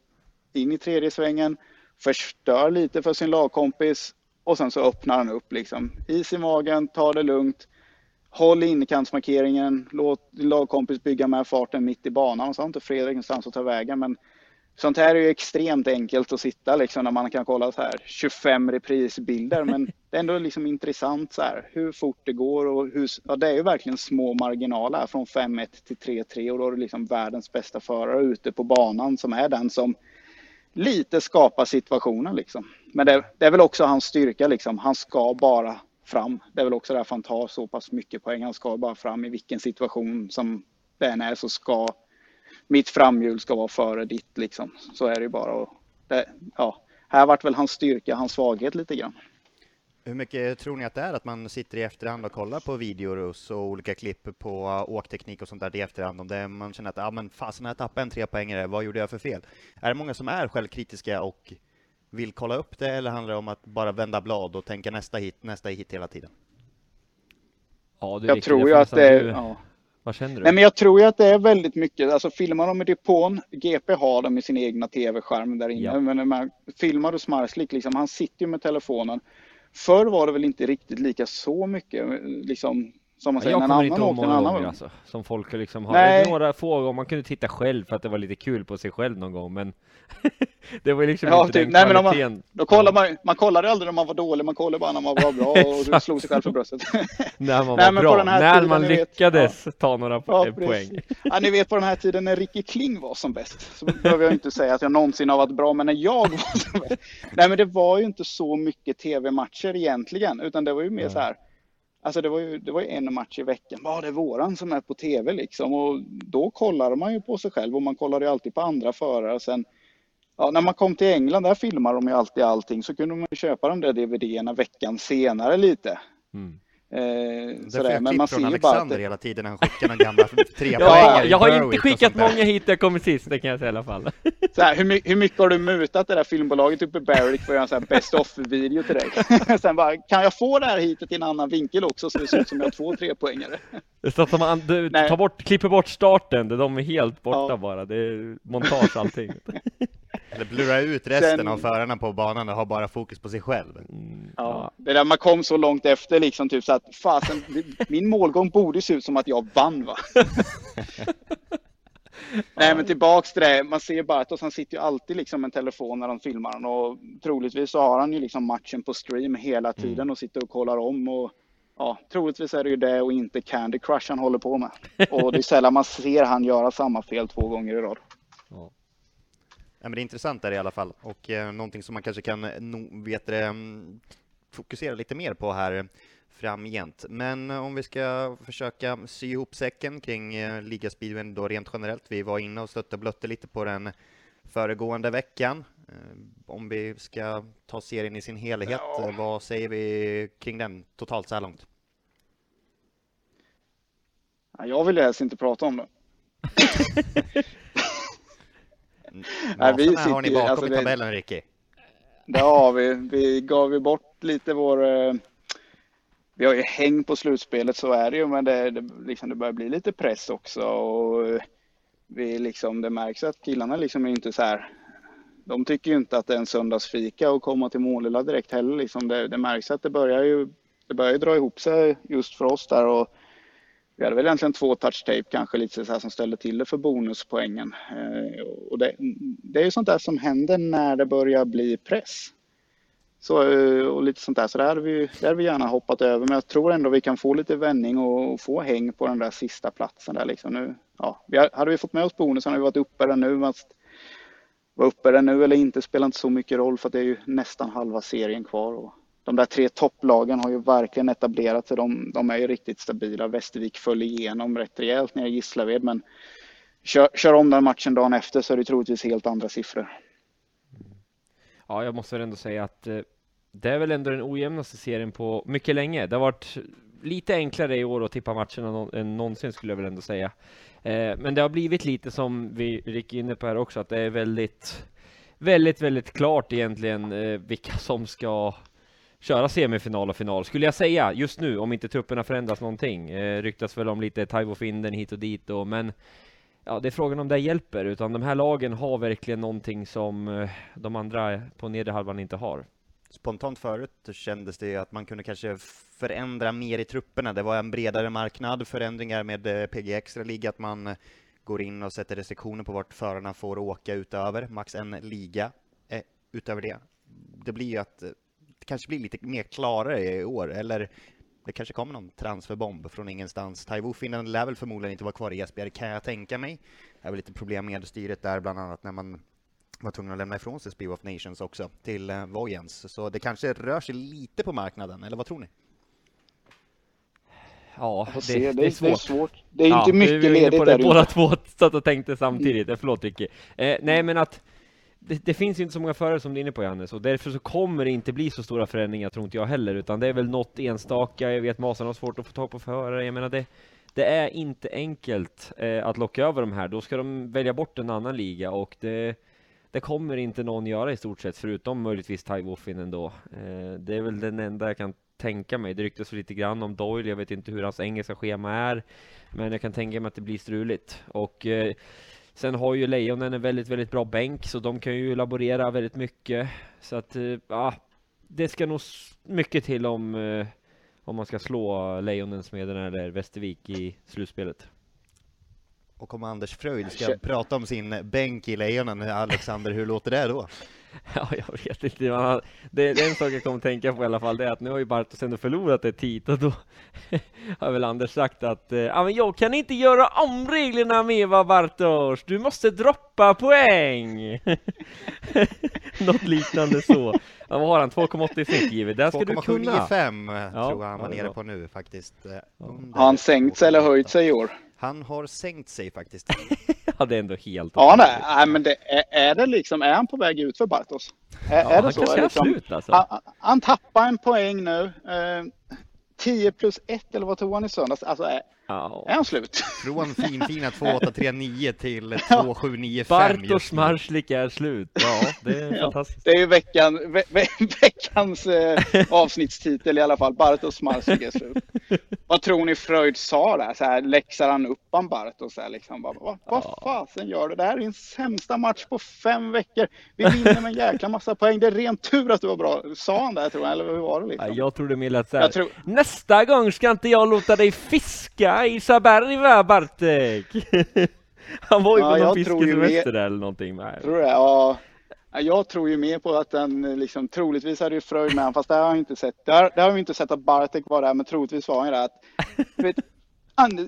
in i tredje svängen, förstör lite för sin lagkompis och sen så öppnar han upp liksom. Is i magen, ta det lugnt, håll innekantsmarkeringen, låt din lagkompis bygga med farten mitt i banan och så har inte Fredrik någonstans att ta vägen. Men sånt här är ju extremt enkelt att sitta liksom när man kan kolla så här 25 reprisbilder. Men det är ändå liksom intressant så här hur fort det går och hur, ja, det är ju verkligen små marginaler från 5-1 till 3-3 och då är det liksom världens bästa förare ute på banan som är den som lite skapar situationen liksom. Men det, det är väl också hans styrka liksom. Han ska bara fram. Det är väl också därför han tar så pass mycket poäng. Han ska bara fram i vilken situation som den är så ska mitt framhjul ska vara före ditt liksom. Så är det ju bara. Och det, ja, här vart väl hans styrka, hans svaghet lite grann. Hur mycket tror ni att det är att man sitter i efterhand och kollar på videor och olika klipp på eh, åkteknik och sånt där i efterhand? Om det man känner att, ah, men fasen, jag tappade en trepoängare, vad gjorde jag för fel? Är det många som är självkritiska och vill kolla upp det, eller handlar det om att bara vända blad och tänka nästa hit, nästa hit hela tiden? Ja, du, jag tror ju att det är, ja. Vad känner du? Nej, men jag tror ju att det är väldigt mycket, alltså filmar de i depån, GP har dem i sin egna tv-skärm där inne, Ja. men när man filmar du Smarslik, liksom, han sitter ju med telefonen. Förr var det väl inte riktigt lika så mycket, liksom, som man Ja, säger, jag kommer inte ihåg många annan gånger alltså, som folk liksom har, Nej. några få gånger man kunde titta själv för att det var lite kul på sig själv någon gång, men [LAUGHS] det var liksom Ja, inte typ. den Nej, men om man- kvaliteten. Då kollar man, man kollade aldrig när man var dålig, man kollade bara när man var bra och [LAUGHS] slog sig själv för bröstet. [LAUGHS] När man Nej, var men på bra, när tiden, man ni vet, lyckades ta några Ja, eh, poäng. precis. Ja, ni vet på den här tiden när Ricky Kling var som bäst. Så behöver jag inte säga att jag någonsin har varit bra, men när jag var som bäst. Nej, men det var ju inte så mycket tv-matcher egentligen, utan det var ju mer så här. Alltså det var ju, det var ju en match i veckan. Ja, det är våran som är på tv liksom. Och då kollar man ju på sig själv och man kollar ju alltid på andra förare. Sen, ja, när man kom till England, där filmar de ju alltid allting. Så kunde man ju köpa de där DVD-erna veckan senare lite. Mm. Eh, Det får sådär. Men man från ser ju bara att Alexander det, hela tiden när han skickar några gamla [LAUGHS] trepoängare Ja, jag har inte skickat många hit jag kommer sist, det kan jag säga i alla fall. [LAUGHS] Så här, hur, my- hur mycket har du mutat det där filmbolaget uppe i Berwick för att göra en sån här best of-video till dig? [LAUGHS] Sen bara, kan jag få det här hitet i en annan vinkel också så det ser ut som jag har två trepoängare? Så att man du, tar bort, klipper bort starten, de är helt borta Ja. bara, det är montage allting. Eller blurra ut resten Sen- av förarna på banan och ha bara fokus på sig själv. Mm, Ja, det där man kom så långt efter liksom typ så att fasen, [LAUGHS] min målgång borde se ut som att jag vann va? [LAUGHS] Nej men tillbaks till det, man ser Bartos, han sitter ju alltid liksom med en telefon när de filmar den och troligtvis så har han ju liksom matchen på stream hela tiden och sitter och kollar om och ja, troligtvis är det ju det och inte Candy Crush han håller på med. Och det är sällan man ser han göra samma fel två gånger i rad. Ja, men det är intressant där i alla fall, och eh, någonting som man kanske kan eh, no, vet det, mm, fokusera lite mer på här framgent. Men eh, om vi ska försöka sy ihop säcken kring eh, ligaspeedwayen då rent generellt. Vi var inne och stötte och blötte lite på den föregående veckan. Eh, om vi ska ta serien i sin helhet, Ja. vad säger vi kring den totalt så här långt? Ja, Jag vill helst inte prata om det. [LAUGHS] Masarna vi har ni sitter bakom alltså i det- tabellen, Ricky. Det har vi. Vi gav ju bort lite vår... eh, Vi har ju häng på slutspelet, så är det ju, men det, det, liksom, det börjar bli lite press också. Och eh, vi liksom, det märks att killarna liksom är inte så här... De tycker ju inte att det är en söndagsfika och komma till Målilla direkt heller. Liksom. Det, det märks att det börjar ju det börjar ju dra ihop sig just för oss där. Och vi hade väl egentligen två touchtape kanske lite så här som ställde till det för bonuspoängen. Eh, och det, det är ju sånt där som händer när det börjar bli press. Så, eh, och lite sånt där. Så det hade vi, det hade vi gärna hoppat över. Men jag tror ändå vi kan få lite vändning och, och få häng på den där sista platsen där liksom nu. Ja, vi hade vi fått med oss bonusen hade vi varit uppe där nu. Fast vara uppe där nu eller inte spelar inte så mycket roll för att det är ju nästan halva serien kvar. Och de där tre topplagen har ju verkligen etablerat sig. De, de är ju riktigt stabila. Västervik föll igenom rätt rejält nere i Gislaved men kör, kör om den matchen dagen efter så är det troligtvis helt andra siffror. Ja, jag måste väl ändå säga att eh, det är väl ändå den ojämnaste serien på mycket länge. Det har varit lite enklare i år att tippa matcherna än någonsin skulle jag väl ändå säga. Eh, men det har blivit lite som vi gick inne på här också, att det är väldigt, väldigt, väldigt klart egentligen eh, vilka som ska köra semifinal och final, skulle jag säga just nu, om inte trupperna förändras någonting. Eh, ryktas väl om lite Taivo Finden hit och dit då, men Ja, det är frågan om det hjälper, utan de här lagen har verkligen någonting som eh, de andra på nedre halvan inte har. Spontant förut kändes det att man kunde kanske förändra mer i trupperna. Det var en bredare marknad, förändringar med eh, PG Extra Liga, att man eh, går in och sätter restriktioner på vart förarna får åka utöver, max en liga eh, utöver det. Det blir ju att eh, det kanske blir lite mer klarare i år, eller det kanske kommer någon transferbomb från ingenstans. Taiwo Finland lär väl förmodligen inte vara kvar i Esbjerg, kan jag tänka mig. Det är väl lite problem med styret där, bland annat när man var tvungen att lämna ifrån sig Speed of Nations också till eh, Vojens. Så det kanske rör sig lite på marknaden, eller vad tror ni? Ja, Jag får det, se, det, det, är är svårt. svårt. Det är Ja, inte mycket ledigt på det, där Båda ute. två satt och tänkte samtidigt, Eh, förlåt Ricky. Eh, nej men att det, det finns inte så många förare som du är inne på Johannes, och därför så kommer det inte bli så stora förändringar tror inte jag heller, utan det är väl något enstaka, jag vet Masan har svårt att få tag på förare, jag menar det det är inte enkelt eh, att locka över de här, då ska de välja bort en annan liga och det, det kommer inte någon göra i stort sett, förutom möjligtvis Ty Woffin ändå. Eh, det är väl den enda jag kan tänka mig. Det ryktas lite grann om Doyle, jag vet inte hur hans engelska schema är, men jag kan tänka mig att det blir struligt. Och eh, sen har ju Lejonen en väldigt, väldigt bra bänk, så de kan ju laborera väldigt mycket. Så att, eh, ja, det ska nog mycket till om, eh, om man ska slå Lejonen, Smeden eller Västervik i slutspelet. Och om Anders Fröjd ska prata om sin bänk i Lejonen, Alexander, hur låter det då? [LAUGHS] Ja, jag vet inte. Man det, det är en sak jag kommer att tänka på i alla fall, det är att nu har ju Bartos ändå förlorat ett hit och då [LAUGHS] har väl Anders sagt att eh, ja, men jag kan inte göra om reglerna med va Bartos, du måste droppa poäng! [LAUGHS] Något liknande så. Ja, vad har han? 2,80 i snitt givet, där ska du kunna! 2,795 Ja, tror jag han var ja, nere på nu faktiskt. Eh, Har han sänkt sig eller höjt sig i år? Han har sänkt sig faktiskt. [LAUGHS] Ja, det är ändå helt Ja, nej, nej men det, är, är det liksom, är han på väg ut för Bartos? Är, Ja, är det han så? kanske Är liksom, slut alltså. han, han tappar en poäng nu. Eh, 10 plus 1 eller vad tog han i söndags? Alltså är, Ja. är han slut? Från finfina [LAUGHS] 2839 till Ja. 2795 Bartosz just nu. Marslik är slut, ja det är [LAUGHS] Ja. fantastiskt. Det är ju veckan, ve, ve, veckans eh, avsnittstitel i alla fall. Bartos Marsik är slut. [LAUGHS] Vad tror ni Fröjd sa där? Så här, läxar han upp han Bartos? Så här, liksom, bara, vad, vad Ja. fasen gör du? Det här är din sämsta match på fem veckor. Vi vinner med en jäkla massa poäng. Det är rent tur att du var bra. Sa han det tror jag? Eller hur var det Ja, liksom? jag trodde mer att så här, Jag tror, Nästa gång ska inte jag låta dig fiska i Isaberg va Bartek? [LAUGHS] Han var ju Ja, på någon jag tror ju fiskesemester mer- där eller någonting. Nej. tror det. Ja. Ja, Jag tror ju mer på att den eh, liksom, troligtvis hade ju Fröjd med fast det har jag inte sett. Det har, det har vi inte sett att Bartek var där, men troligtvis var han ju där. Att, [LAUGHS] vet,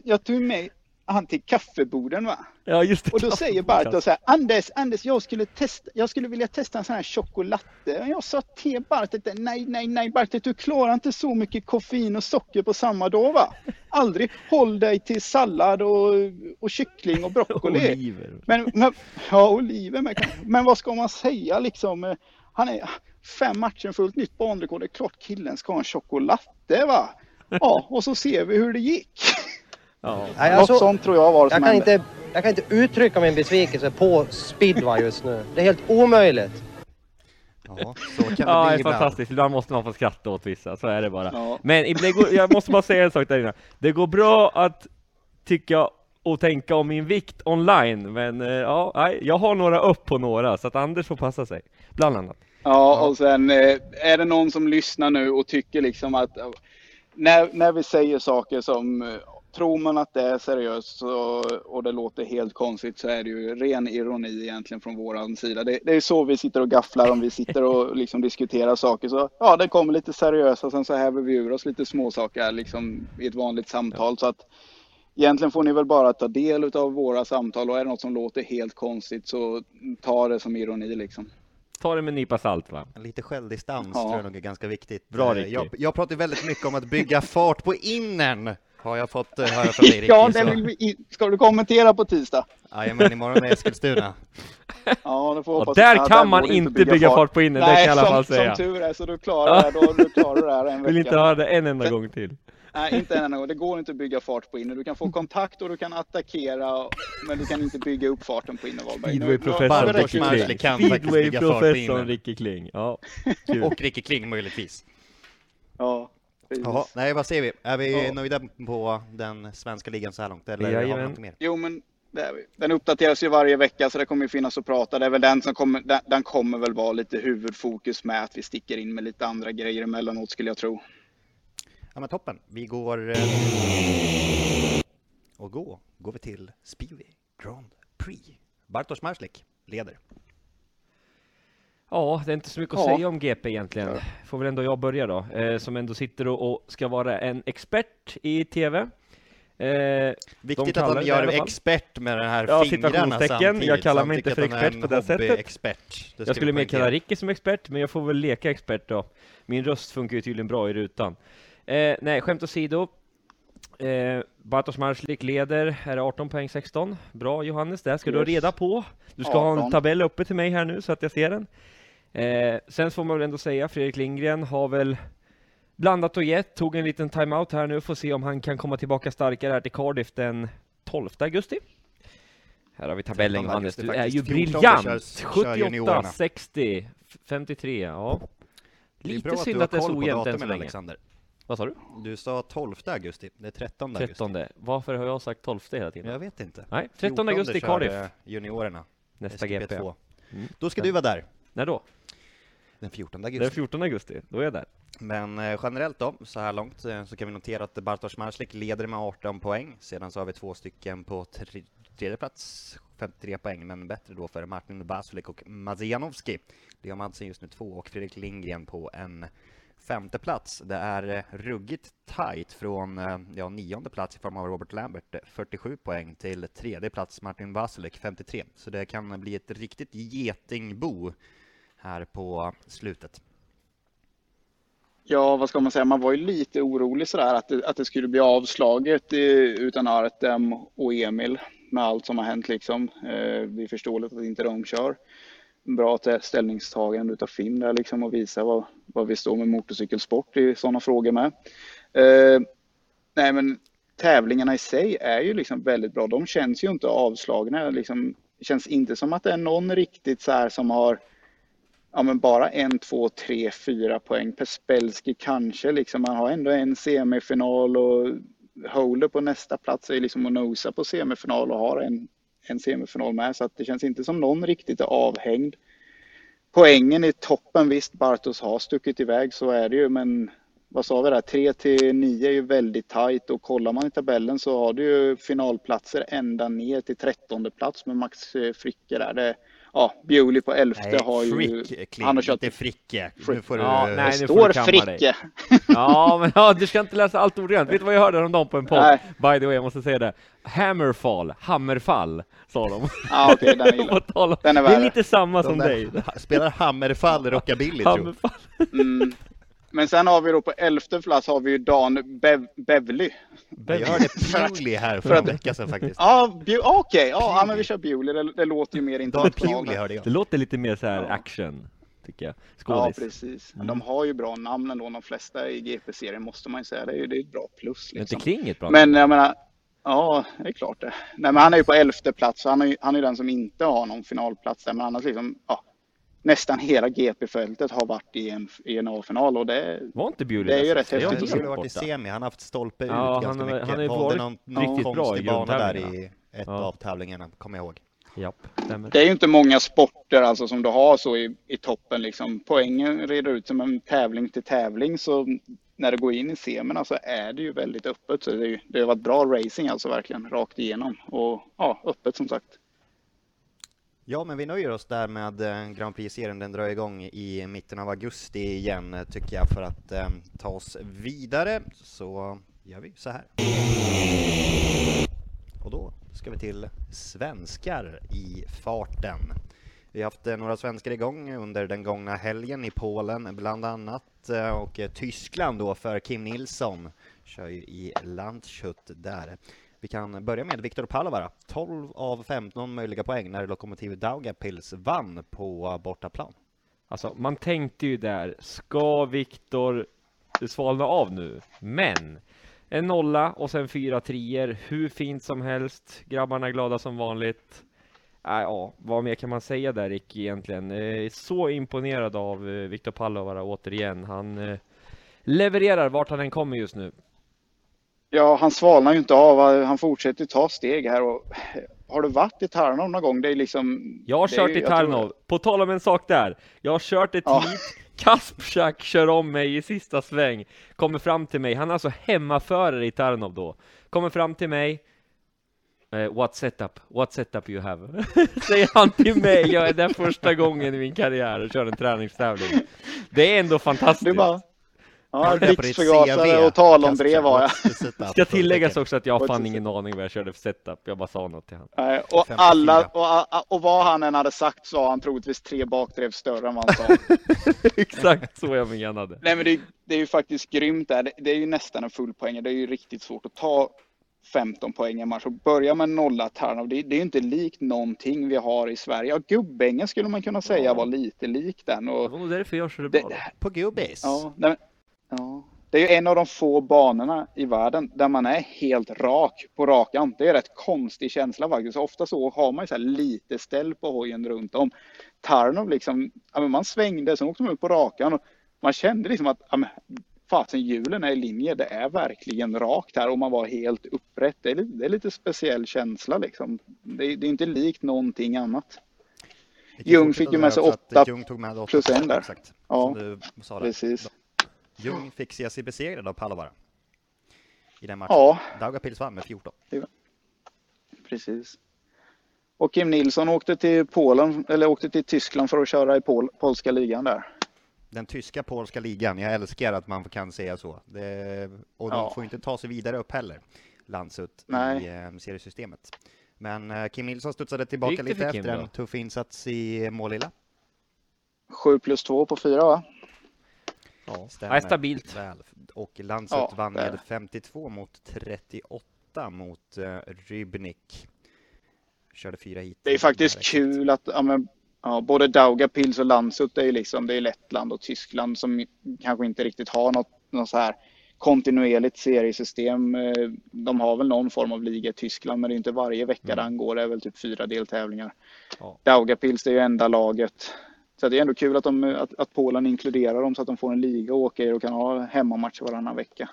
jag tog med han till kaffeboden va? Ja just det. Och då säger Bartos så här, Anders, Anders, jag skulle, testa, jag skulle vilja testa en sån här choklatte. Och jag sa till Bartek, nej, nej, nej Bartek, du klarar inte så mycket koffein och socker på samma dag va? Aldrig, håll dig till sallad och, och kyckling och broccoli. [LAUGHS] Oliver. Men, men, ja, oliver med. Men vad ska man säga liksom? Han är fem matcher, fullt nytt banrekord. Det är klart killen ska ha en choklatte va? Ja, och så ser vi hur det gick. Ja. Nej, Något alltså, sånt tror jag var det som jag, kan hände. inte, jag kan inte uttrycka min besvikelse på speedway just nu. Det är helt omöjligt. Ja, så kan det Ja, det bli är ibland. fantastiskt. Ibland måste man få skratta åt vissa, så är det bara. Ja. Men det går, jag måste bara säga en sak där inne. Det går bra att tycka och tänka om min vikt online, men eh, ja, nej, jag har några upp på några, så att Anders får passa sig. Bland annat. Ja, och sen eh, är det någon som lyssnar nu och tycker liksom att eh, när, när vi säger saker som tror man att det är seriöst så, och det låter helt konstigt så är det ju ren ironi egentligen från våran sida. Det, det är så vi sitter och gafflar om vi sitter och [LAUGHS] liksom diskuterar saker. Så ja, det kommer lite seriösa, sen så häver vi ur oss lite småsaker liksom i ett vanligt samtal. Så att egentligen får ni väl bara ta del av våra samtal och är det något som låter helt konstigt så ta det som ironi liksom. Ta det med en nypa salt va? Lite självdistans Ja. tror jag nog är ganska viktigt. Bra, Eh, Ricky. jag, jag pratar väldigt mycket om att bygga fart på innern. Har jag fått eh, höra från [LAUGHS] dig. Ja, det vill vi, ska du kommentera på tisdag? Jajamän, imorgon är Eskilstuna. [LAUGHS] Ja, Och där kan går man inte bygga fart på inne, det kan jag i alla som, fall säga. som tur är så du klarar det, då du klarar det här en [LAUGHS] vecka. Vill inte höra det en enda gång till. Nej, inte en enda gång. Det går inte att bygga fart på inne. Du kan få kontakt och du kan attackera, men du kan inte bygga upp farten på inne Wahlberg. Speedway-professorn Ricky kan Kling. bygga Speedway-professorn. Ricky Kling. Ja. Och Ricky Kling möjligtvis. Ja. Jaha, nej vad säger vi? Är vi Ja. nöjda på den svenska ligan så här långt? Eller har vi Jajamän. något mer? Jo, men Den uppdateras ju varje vecka så det kommer ju finnas att prata. Det är väl den som kommer, den, den kommer väl vara lite huvudfokus med att vi sticker in med lite andra grejer emellanåt skulle jag tro. Ja men toppen. Vi går... Eh, och gå går vi till Spivi Grand Prix. Bartosz Marslik leder. Ja, det är inte så mycket att Ja. säga om GP egentligen. Får väl ändå jag börja då, eh, som ändå sitter och, och ska vara en expert i TV. Eh, Viktigt kallar att de gör expert med den här Ja, fingrarna samtidigt. Jag kallar mig inte för expert på det sättet. Det jag skulle mer kalla. Ricky som expert, men jag får väl leka expert då. Min röst funkar ju tydligen bra i rutan. Eh, nej, skämt åsido. Eh, Bartosz Marslik leder, är det 18 poäng 16? Bra Johannes, det ska du ha Yes. reda på. Du ska ha en 18. tabell uppe till mig här nu så att jag ser den. Eh, sen får man väl ändå säga, Fredrik Lindgren har väl blandat och gett, tog en liten timeout här nu, får se om han kan komma tillbaka starkare här till Cardiff den 12 augusti. Här har vi tabellen 13 Johannes, du är ju faktiskt. 14 briljant! kör- kör 78, juniorerna. 60, 53, ja. Lite synd att det är så ojämnt än så länge. Alexander. Vad sa du? Du sa 12 augusti, det är 13 augusti. 13. Varför har jag sagt 12 hela tiden? Jag vet inte. Nej, 13 augusti Cardiff, juniorerna, nästa SGP2. GP. Mm. Då ska du vara där, När då? Den 14 Det är augusti. 14 augusti, då är jag där. Men eh, generellt då, så här långt, eh, så kan vi notera att Bartosz Marslik leder med 18 poäng. Sedan så har vi två stycken på tre, tredje plats, 53 poäng, men bättre då för Martin Basulik och Mazianowski. Leo Madsen just nu två och Fredrik Lindgren på en femte plats. Det är eh, ruggigt tight från eh, ja, nionde plats i form av Robert Lambert, eh, 47 poäng, till tredje plats Martin Basulik, 53. Så det kan bli ett riktigt getingbo här på slutet. Ja, vad ska man säga? Man var ju lite orolig sådär att det, att det skulle bli avslaget utan Artem och Emil med allt som har hänt liksom. Eh, Det är förståeligt att inte de kör. Bra ställningstagande utav Finn där liksom och visa vad, vad vi står med motorcykelsport i sådana frågor med. Eh, nej men tävlingarna i sig är ju liksom väldigt bra. De känns ju inte avslagna. Liksom, det känns inte som att det är någon riktigt så här som har ja, men bara en, två, tre, fyra poäng. Pespelski kanske, liksom, man har ändå en semifinal och Holder på nästa plats är liksom att nosa på semifinal och har en, en semifinal med. Så att det känns inte som någon riktigt är avhängd. Poängen i toppen, visst Bartos har stuckit iväg, så är det ju, men vad sa vi där, 3 till 9 är ju väldigt tajt och kollar man i tabellen så har du ju finalplatser ända ner till trettonde plats med Max Fricke där. Det, ja, Bewley på elfte har ju... Frick, han har kört- inte Fricke. Nu Frick. får du... Ja, nej, nu får står du kamma dig. Fricke. Ja, men ja, du ska inte läsa allt ordagrant. Vet du vad jag hörde häromdagen på en podd? Nej. By the way, jag måste säga det. Hammerfall, hammerfall, sa de. Ja, okej, den är [LAUGHS] om- Den är det är lite samma de som dig. [LAUGHS] Spelar Hammerfall rockabilly, tror jag. Hammerfall. Mm. Men sen har vi då på elfte plats har vi ju Dan Bev Bevly. Jag hörde Pewley här för en vecka sedan faktiskt. Ja, Bew- okej, ja, ja, men vi kör Bewley. Det, det låter ju mer jag. Det låter lite mer så här Ja. action, tycker jag. Ja, Skådis. precis. Mm. De har ju bra namn ändå, de flesta i GP-serien måste man ju säga. Det är ju det är ett bra plus. Är inte Liksom. Kling ett bra Men jag menar, ja, det är klart det. Nej, men han är ju på elfte plats, så han är ju han är den som inte har någon finalplats där. Men annars liksom, ja, nästan hela GP-fältet har varit i en, i en A-final och det, Var inte Bewley Det är ju rätt sist? Jag häftigt tror det har varit i semi, han har haft stolpe ut Ja, ganska han har- mycket. han har varit någon, riktigt någon bra i bana där i ett Ja. av tävlingarna, kommer jag ihåg. Japp, det är ju inte många sporter alltså som du har så i, i toppen liksom. Poängen reder ut som en tävling till tävling så när det går in i semierna så är det ju väldigt öppet. Så det, är ju, det har varit bra racing alltså verkligen rakt igenom och ja, öppet som sagt. Ja, men vi nöjer oss där med eh, Grand Prix-serien. Den drar igång i mitten av augusti igen, eh, tycker jag, för att eh, ta oss vidare. Så gör vi så här. Och då ska vi till svenskar i farten. Vi har haft eh, några svenskar igång under den gångna helgen i Polen bland annat och Tyskland då för Kim Nilsson kör ju i Landshut där. Vi kan börja med Viktor Palovara. 12 av 15 möjliga poäng när Lokomotiv Daugavpils vann på bortaplan. Alltså, man tänkte ju där, ska Viktor svalna av nu? Men en nolla och sen fyra trier, hur fint som helst. Grabbarna glada som vanligt. Äh, ja, vad mer kan man säga där Rick egentligen? Eh, så imponerad av eh, Viktor Pallovara återigen. Han eh, levererar vart han än kommer just nu. Ja, han svalnar ju inte av. Han fortsätter ta steg här och har du varit i Tarnov någon gång? Det är liksom... Jag har kört ju- i jag tror- Tarnov. På tal om en sak där. Jag har kört ett Ja. hit. Kasprzak kör om mig i sista sväng. Kommer fram till mig. Han är alltså hemmaförare i Tarnov då. Kommer fram till mig. Eh, what setup? What setup you have? [LAUGHS] Säger han till mig. Jag är där första gången i min karriär och kör en träningstävling. Det är ändå fantastiskt. Ja, det CV? och talomdrev var jag. Ska tilläggas också att jag har fan ingen aning vad jag körde för setup. Jag bara sa något till honom. Nej, och 54. alla, och, och vad han än hade sagt så har han troligtvis tre bakdrev större än vad han sa. [LAUGHS] Exakt så jag menade. Nej men det, det är ju faktiskt grymt där. Det, det är ju nästan en full poäng. Det är ju riktigt svårt att ta 15 poäng i match och börja med nolla Tarnov. Det, det är ju inte likt någonting vi har i Sverige. Ja, Gubbängen skulle man kunna säga Ja. var lite lik den. Det Och, var nog därför jag körde det, bra. På gubbis. ja, nej, men- ja. Det är ju en av de få banorna i världen där man är helt rak på rakan. Det är en rätt konstig känsla faktiskt. Ofta så har man ju så lite ställ på hojen runt om. Tarnov liksom, man svängde, sen åkte man upp på rakan och man kände liksom att fasen hjulen är i linje. Det är verkligen rakt här och man var helt upprätt. Det är lite, det är lite speciell känsla liksom. Det är, det är inte likt någonting annat. Ljung fick ju med sig åtta åtta plus en där. Exakt, Ja. Precis. Ljung fick se sig besegrad av Palovaara. I den matchen. Ja, Daugavpils vann med 14. precis. Och Kim Nilsson åkte till Polen, eller åkte till Tyskland för att köra i pol, polska ligan där. Den tyska polska ligan, jag älskar att man kan säga så. Det, och de Ja. får inte ta sig vidare upp heller, Landsut, Nej. i eh, seriesystemet. Men eh, Kim Nilsson studsade tillbaka lite Kim efter en tuff insats i Målilla. 7 plus 2 på 4 va? Ja, Stämmer stabilt. Väl. Och Landsut Ja, vann med det. 52 mot 38 mot uh, Rybnik. Körde fyra hit. Det är faktiskt kul att ja, men, ja, både Daugavpils och Landsut är ju liksom, det är Lettland och Tyskland som kanske inte riktigt har något, något så här kontinuerligt seriesystem. Eh, De har väl någon form av liga i Tyskland men det är inte varje vecka Mm. den går. Det är väl typ fyra deltävlingar. Ja. Daugavpils är ju enda laget. Så det är ändå kul att, de, att, att Polen inkluderar dem så att de får en liga att åka i och kan ha hemmamatch varannan vecka.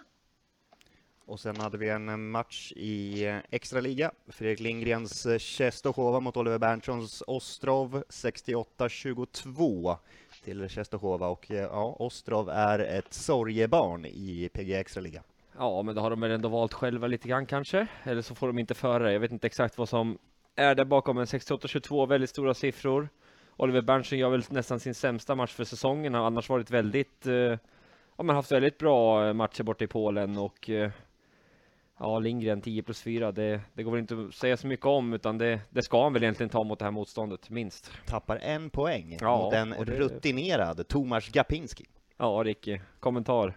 Och sen hade vi en eh, match i eh, extra liga. Fredrik Lindgrens eh, Czestochowa mot Oliver Berntssons Ostrov 68-22 till Czestochowa och eh, ja, Ostrov är ett sorgebarn i PG extra liga. Ja, men då har de väl ändå valt själva lite grann kanske. Eller så får de inte föra det. Jag vet inte exakt vad som är där bakom. Men 68-22, väldigt stora siffror. Oliver Berntsen gör väl nästan sin sämsta match för säsongen. Har annars varit väldigt, eh, ja men haft väldigt bra eh, matcher borta i Polen och eh, ja, Lindgren 10 plus 4. Det, det går väl inte att säga så mycket om, utan det, det ska han väl egentligen ta mot det här motståndet, minst. Tappar en poäng Ja, mot en det- rutinerad Tomasz Gapinski. Ja, Ricky, kommentar.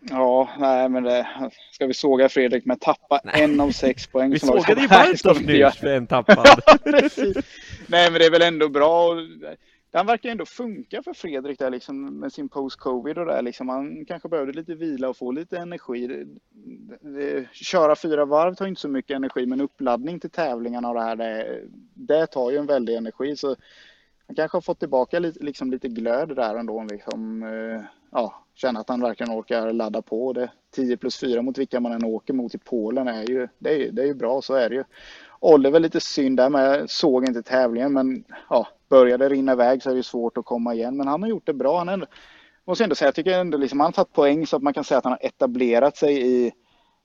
Ja, nej men det, ska vi såga Fredrik med tappa en av sex [LAUGHS] poäng. Vi som sågade ju Nej, göra. nyss för en [LAUGHS] tappad. Nej, men det är väl ändå bra. och Den verkar ändå funka för Fredrik där liksom med sin post-covid och där liksom. Han kanske behövde lite vila och få lite energi. Det, det, köra fyra varv tar inte så mycket energi, men uppladdning till tävlingarna och det här, det, det tar ju en väldig energi. Så han kanske har fått tillbaka lite, liksom lite glöd där ändå. Liksom, eh, ja, känna att han verkligen orkar ladda på. Det 10 plus 4 mot vilka man än åker mot i Polen är ju, det är, det är ju bra, så är det ju. Oliver lite synd där med, såg inte tävlingen men ja, började rinna iväg så är det svårt att komma igen. Men han har gjort det bra. Han ändå, måste ändå säga, jag tycker ändå liksom han har tagit poäng så att man kan säga att han har etablerat sig i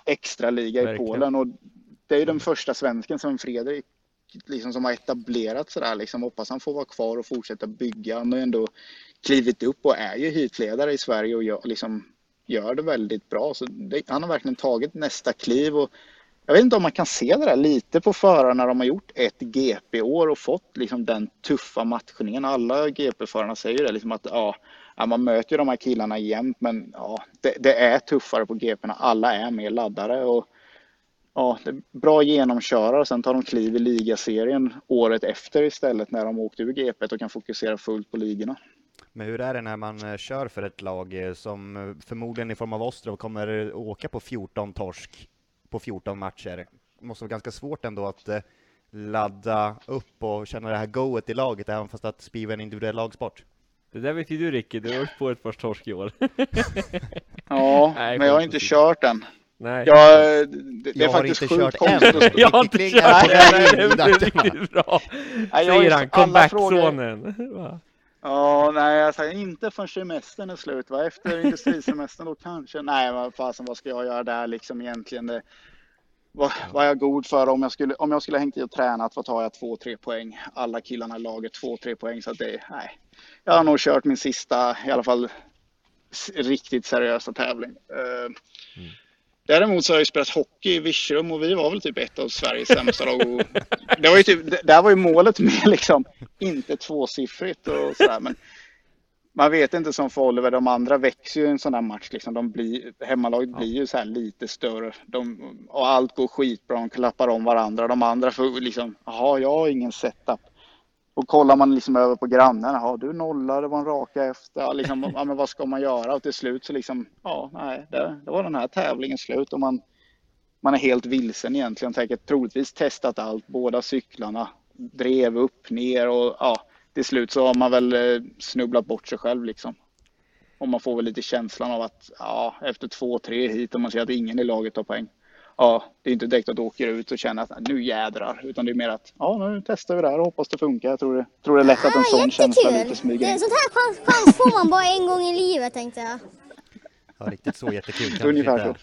extraliga i Verkligen. Polen. Och det är ju den första svensken som Fredrik liksom som har etablerat sådär liksom. Hoppas han får vara kvar och fortsätta bygga. Han har ju ändå klivit upp och är ju hitledare i Sverige och gör, liksom, gör det väldigt bra. Så det, han har verkligen tagit nästa kliv. Och jag vet inte om man kan se det där lite på förarna när de har gjort ett GP-år och fått liksom den tuffa matchningen. Alla GP-förarna säger det liksom att ja, man möter ju de här killarna jämt men ja, det, det är tuffare på GP, Alla är mer laddare och ja, det är bra genomkörare. Sen tar de kliv i ligaserien året efter istället när de åkte ur GP och kan fokusera fullt på ligorna. Men hur är det när man eh, kör för ett lag eh, som eh, förmodligen i form av Ostrov kommer åka på 14 torsk på 14 matcher? Det måste vara ganska svårt ändå att ladda upp och känna det här goet i laget även fast att skriva en individuell lagsport. Det där vet ju du Ricky, du har åkt på ett par torsk i år. Ja, [LAUGHS] Nej, men jag har inte kört den. Nej. Ja, det, det Jag är har faktiskt inte sjukt kört konstigt. än. Jag har inte kört är på det, väg nej, in det dagarna. riktigt bra. Nej, jag har Säger ju han, comeback-sonen. [LAUGHS] Ja, nej, jag säger inte förrän semestern är slut. Va? Efter industrisemestern då kanske. Nej, vad fasen, vad ska jag göra där liksom egentligen? Det, vad, vad är jag god för om jag skulle, om jag skulle hängt i och tränat, vad tar jag? Två, tre poäng. Alla killarna i laget, två, tre poäng. Så att det, nej. Jag har nog kört min sista, i alla fall riktigt seriösa tävling. Eh, Däremot så har jag ju spelat hockey i Virserum och vi var väl typ ett av Sveriges [LAUGHS] sämsta lag. Och Det var ju typ, det- där var ju målet med liksom, inte tvåsiffrigt och sådär. Men man vet inte som för Oliver, de andra växer ju i en sån här match. Liksom. De blir, hemmalaget blir ju så här lite större. De, och allt går skitbra, de klappar om varandra. De andra får liksom, jaha, jag har ingen setup. Och kollar man liksom över på grannarna. ja du nollade, det var en raka efter. Liksom, ja, men vad ska man göra? Och till slut så liksom, ja, nej, det, det var den här tävlingen slut. Och man, man är helt vilsen egentligen. Tänker troligtvis testat allt, båda cyklarna, drev upp, ner och ja, till slut så har man väl eh, snubblat bort sig själv liksom. Och man får väl lite känslan av att ja, efter två, tre hit och man ser att ingen i laget tar poäng. Ja, det är inte direkt att du åker ut och känner att nu jädrar, utan det är mer att ja, nu testar vi det här och hoppas det funkar. Jag tror det, tror det är lätt att en Ah, sån känsla lite smyger Det, in. sånt här chans, chans får man bara en gång i livet tänkte jag. Ja, riktigt så jättekul kanske Ungefär inte.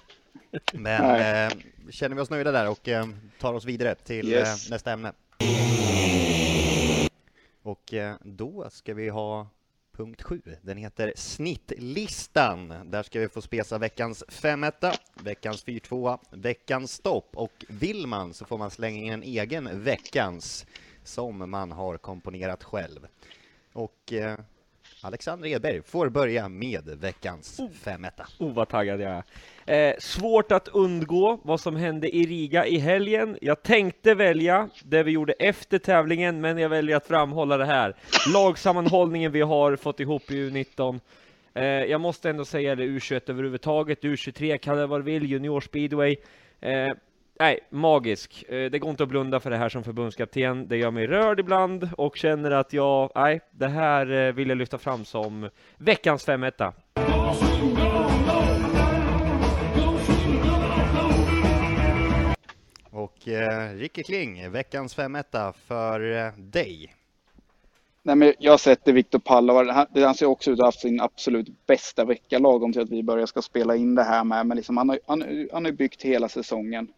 Men Nej. eh, känner vi oss nöjda där och eh, tar oss vidare till Yes. eh, nästa ämne. Och eh, då ska vi ha punkt 7. Den heter Snittlistan. Där ska vi få spesa veckans 5 veckans 4 veckans stopp och vill man så får man slänga in en egen veckans som man har komponerat själv. Och eh, Alexander Edberg får börja med veckans 5 Oh, vad taggad jag är. Eh, svårt att undgå vad som hände i Riga i helgen. Jag tänkte välja det vi gjorde efter tävlingen, men jag väljer att framhålla det här. Lagsammanhållningen vi har fått ihop i U19. Eh, jag måste ändå säga det, U21 överhuvudtaget, U23, kalla det vad du vill, junior speedway. Eh, nej, magisk. Eh, det går inte att blunda för det här som förbundskapten. Det gör mig rörd ibland och känner att jag, nej, det här eh, vill jag lyfta fram som veckans femetta. Och eh, Ricky Kling, veckans 5 för eh, dig. Nej, men jag sätter Viktor Palovar. Han, det- han ser också ut att ha haft sin absolut bästa vecka lagom till att vi börjar ska spela in det här med. Men liksom, han, har, han, han har byggt hela säsongen.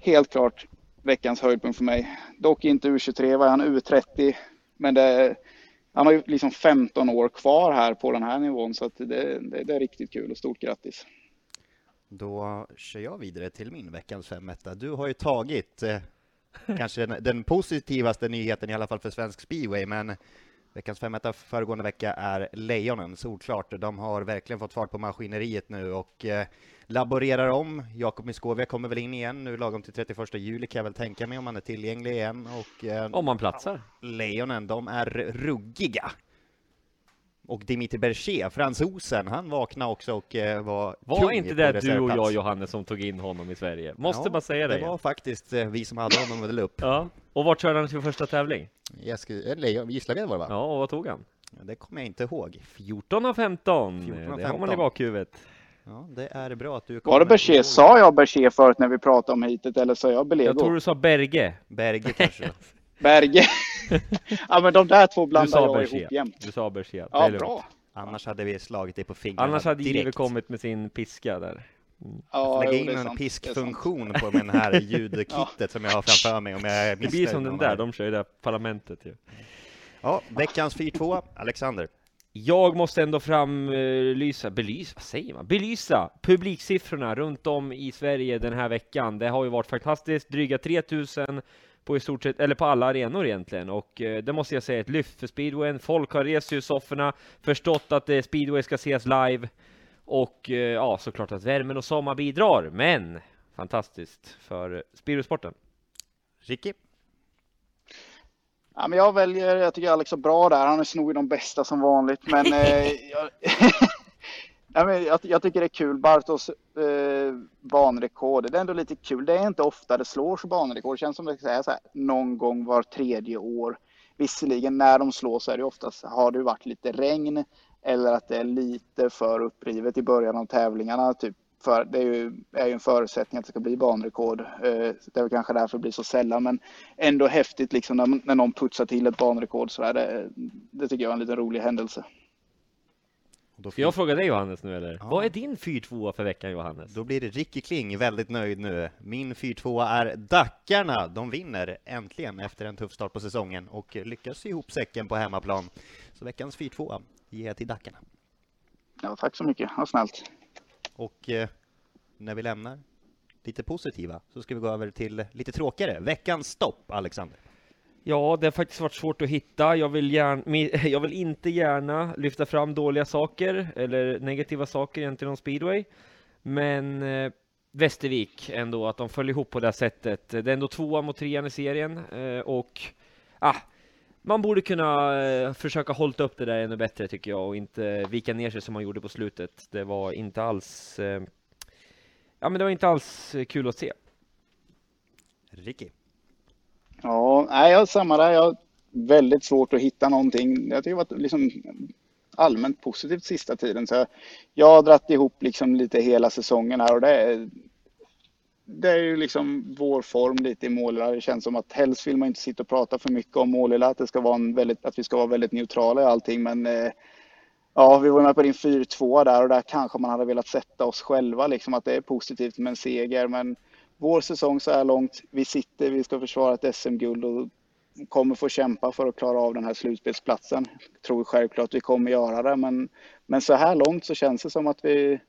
Helt klart veckans höjdpunkt för mig. Dock inte U23, var han U30. Men det, han har ju liksom 15 år kvar här på den här nivån så att det, det, det är riktigt kul och stort grattis. Då kör jag vidare till min veckans femetta. Du har ju tagit eh, kanske den, den positivaste nyheten i alla fall för svensk speedway, men veckans 5 föregående vecka är Lejonen, solklart. De har verkligen fått fart på maskineriet nu och eh, laborerar om. Jakob Miskovia kommer väl in igen nu lagom till 31 juli kan jag väl tänka mig om han är tillgänglig igen och eh, Om man platsar. Lejonen, de är ruggiga. Och Dimitri Berger, fransosen, han vaknade också och eh, var Var inte det du och jag Johannes som tog in honom i Sverige? Måste Ja, bara säga det. Det igen. var faktiskt eh, vi som hade honom väl upp. Ja. Och vart körde han sin första tävling? Jag skulle, eller Gislaved var det va? Ja, och vad tog han? Det kommer jag inte ihåg. 14 av 15. 14 av Det har man i 15. bakhuvudet. Ja, det är bra att du Var det Berger? Sa jag Berger förut när vi pratade om hitet eller sa jag Belego? Jag tror du sa Berge. Berge kanske. [LAUGHS] Berge. [LAUGHS] ja men de där två blandar jag Berger. ihop jämt. Du sa Berger. Det Ja, bra. Annars hade vi slagit dig på fingrarna Annars hade direkt. Ive kommit med sin piska där. Ja, Lägga in det är en piskfunktion på den här [LAUGHS] ljudkittet som jag har framför mig om jag Det blir som den där, de kör ju det där parlamentet ju. Ja, veckans 4-2, Alexander. Jag måste ändå framlysa, belysa, vad säger man? Belysa publiksiffrorna runt om i Sverige den här veckan. Det har ju varit fantastiskt, dryga 3000 på i stort sett, eller på alla arenor egentligen. Och eh, det måste jag säga, ett lyft för speedwayen. Folk har rest sig ur sofforna, förstått att eh, speedway ska ses live. Och eh, ja, såklart att värmen och sommar bidrar, men fantastiskt för speedwaysporten. Ricky? Ja, men jag väljer, jag tycker Alex är bra där. Han är nog de bästa som vanligt. Men, [LAUGHS] jag, ja, men jag, jag tycker det är kul. Bartos eh, banrekord. Det är ändå lite kul. Det är inte ofta det slås banrekord. Det känns som att det är så här, någon gång var tredje år. Visserligen när de slås så är det oftast, har det varit lite regn eller att det är lite för upprivet i början av tävlingarna. Typ för, det är ju, är ju en förutsättning att det ska bli banrekord. Eh, det är väl kanske därför det blir så sällan, men ändå häftigt liksom när, när någon putsar till ett banrekord så är det, det tycker jag är en liten rolig händelse. Ska jag fråga dig Johannes nu eller? Ja. Vad är din 4-2 för veckan Johannes? Då blir det Ricky Kling väldigt nöjd nu. Min 4-2 är Dackarna. De vinner äntligen efter en tuff start på säsongen och lyckas ihop säcken på hemmaplan. Så veckans 4-2 ger jag till Dackarna. Ja, tack så mycket, vad snällt. Och eh, när vi lämnar lite positiva så ska vi gå över till lite tråkigare. Veckans stopp, Alexander. Ja, det har faktiskt varit svårt att hitta. Jag vill, gärna, [LAUGHS] jag vill inte gärna lyfta fram dåliga saker eller negativa saker egentligen om speedway. Men eh, Västervik ändå, att de föll ihop på det här sättet. Det är ändå tvåa mot trean i serien eh, och ah, man borde kunna eh, försöka hålla upp det där ännu bättre tycker jag och inte vika ner sig som man gjorde på slutet. Det var inte alls eh, Ja men det var inte alls eh, kul att se. Ricky. Ja, nej, jag samma där. Jag har väldigt svårt att hitta någonting. Jag tycker det har varit liksom allmänt positivt sista tiden. Så jag har dratt ihop liksom lite hela säsongen här och det är, det är ju liksom vår form lite i Målilla. Det känns som att helst vill man inte sitta och prata för mycket om Målilla, att, det ska vara en väldigt, att vi ska vara väldigt neutrala i allting. Men eh, ja, vi var med på din 4-2 där och där kanske man hade velat sätta oss själva, liksom att det är positivt med en seger. Men vår säsong så här långt, vi sitter, vi ska försvara ett SM-guld och kommer få kämpa för att klara av den här slutspelsplatsen. Jag tror självklart att vi kommer göra det, men, men så här långt så känns det som att vi,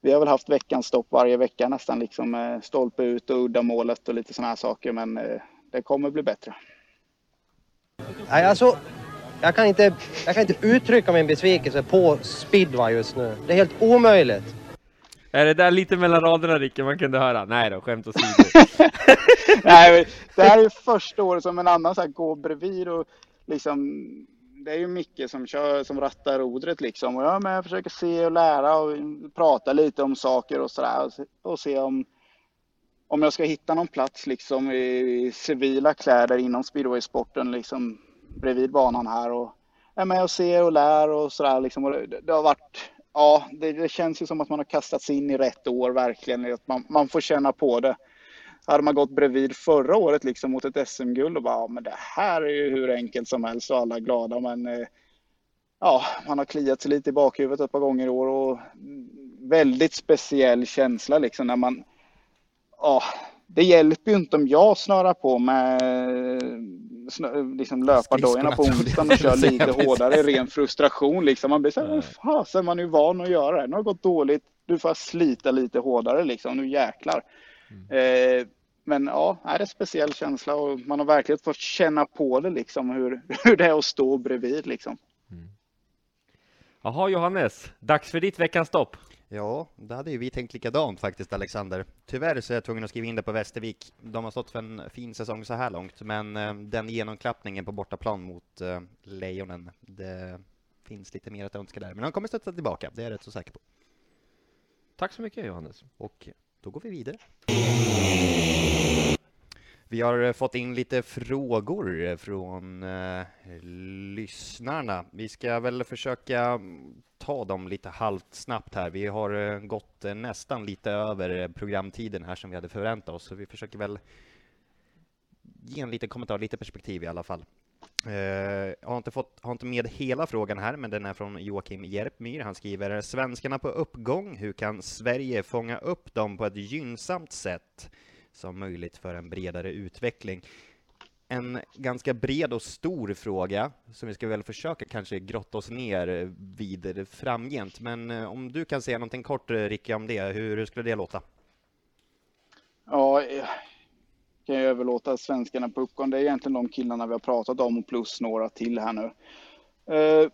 vi har väl haft veckans stopp varje vecka nästan, liksom eh, stolpe ut och udda målet och lite sådana här saker, men eh, det kommer bli bättre. Nej, alltså, jag kan, inte, jag kan inte uttrycka min besvikelse på speedway just nu. Det är helt omöjligt. Är det där lite mellan raderna Ricky man kunde höra? Nej då, skämt åsido. [LAUGHS] Nej, men det här är ju [LAUGHS] första året som en annan så här går bredvid och liksom det är ju Micke som kör, som rattar rodret liksom och jag med försöker se och lära och prata lite om saker och sådär och, se- och se om om jag ska hitta någon plats liksom i civila kläder inom speedwaysporten liksom bredvid banan här och är med och ser och lär och sådär liksom och det, det har varit ja, det, det känns ju som att man har kastats in i rätt år verkligen. Att man, man får känna på det. Hade man gått bredvid förra året liksom mot ett SM-guld och bara, ja, men det här är ju hur enkelt som helst och alla är glada. Men eh, ja, man har kliat sig lite i bakhuvudet ett par gånger i år och väldigt speciell känsla liksom när man, ja, det hjälper ju inte om jag snörar på med liksom löpardojorna på onsdagen och kör jag lite hårdare i ren frustration liksom. Man blir så här, fasen man är ju van att göra det. Nu har det gått dåligt, du får slita lite hårdare liksom, nu jäklar. Eh, men ja, det är en speciell känsla och man har verkligen fått känna på det liksom hur, [LAUGHS] hur det är att stå bredvid liksom. Jaha Johannes, dags för ditt veckans stopp. Ja, det hade ju vi tänkt likadant faktiskt, Alexander. Tyvärr så är jag tvungen att skriva in det på Västervik. De har stått för en fin säsong så här långt, men eh, den genomklappningen på bortaplan mot eh, Lejonen, det finns lite mer att önska där. Men de kommer stötta tillbaka, det är jag rätt så säker på. Tack så mycket Johannes. Och då går vi vidare. Vi har eh, fått in lite frågor eh, från eh, lyssnarna. Vi ska väl försöka mm, ta dem lite halvt snabbt här. Vi har eh, gått nästan lite över programtiden här som vi hade förväntat oss, så vi försöker väl ge en liten kommentar, lite perspektiv i alla fall. Jag har inte, fått, har inte med hela frågan här, men den är från Joakim Järpmyr. Han skriver Svenskarna på uppgång, hur kan Sverige fånga upp dem på ett gynnsamt sätt som möjligt för en bredare utveckling? En ganska bred och stor fråga som vi ska väl försöka kanske grotta oss ner vid framgent. Men eh, om du kan säga någonting kort, eh, Ricky, om det, hur, skulle det låta? Ja, eh, kan jag överlåta svenskarna på uppgång. Det är egentligen de killarna vi har pratat om och plus några till här nu. Eh,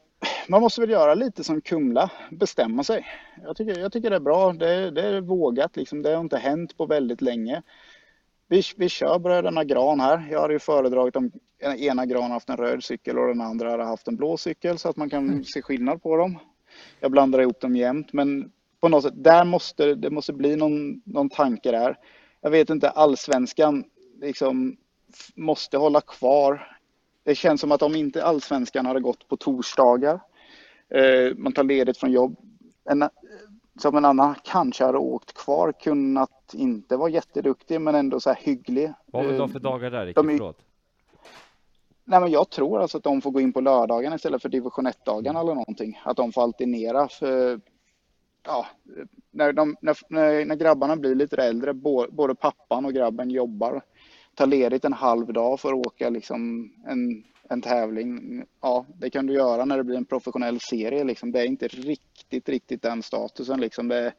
man måste väl göra lite som Kumla, bestämma sig. Jag tycker, jag tycker det är bra. Det, det är vågat liksom. Det har inte hänt på väldigt länge. Vi, vi kör bröderna Gran här. Jag hade ju föredragit om den ena Gran haft en röd cykel och den andra hade haft en blå cykel så att man kan se skillnad på dem. Jag blandar ihop dem jämt, men på något sätt, där måste det måste bli någon, någon tanke där. Jag vet inte, allsvenskan liksom måste hålla kvar. Det känns som att om inte allsvenskan hade gått på torsdagar, eh, man tar ledigt från jobb, en, som en annan kanske hade åkt kvar kunnat inte vara jätteduktig men ändå så här hygglig. Vad vi då Eh, för dagar där, de är- Förlåt. Nej, men jag tror alltså att de får gå in på lördagen istället för division 1-dagarna eller någonting. Att de får alternera. För, ja, när, de, när, när, grabbarna blir lite äldre, både pappan och grabben jobbar, tar ledigt en halv dag för att åka liksom en, en tävling. Ja, det kan du göra när det blir en professionell serie. Liksom. Det är inte riktigt, riktigt den statusen. Liksom. Det,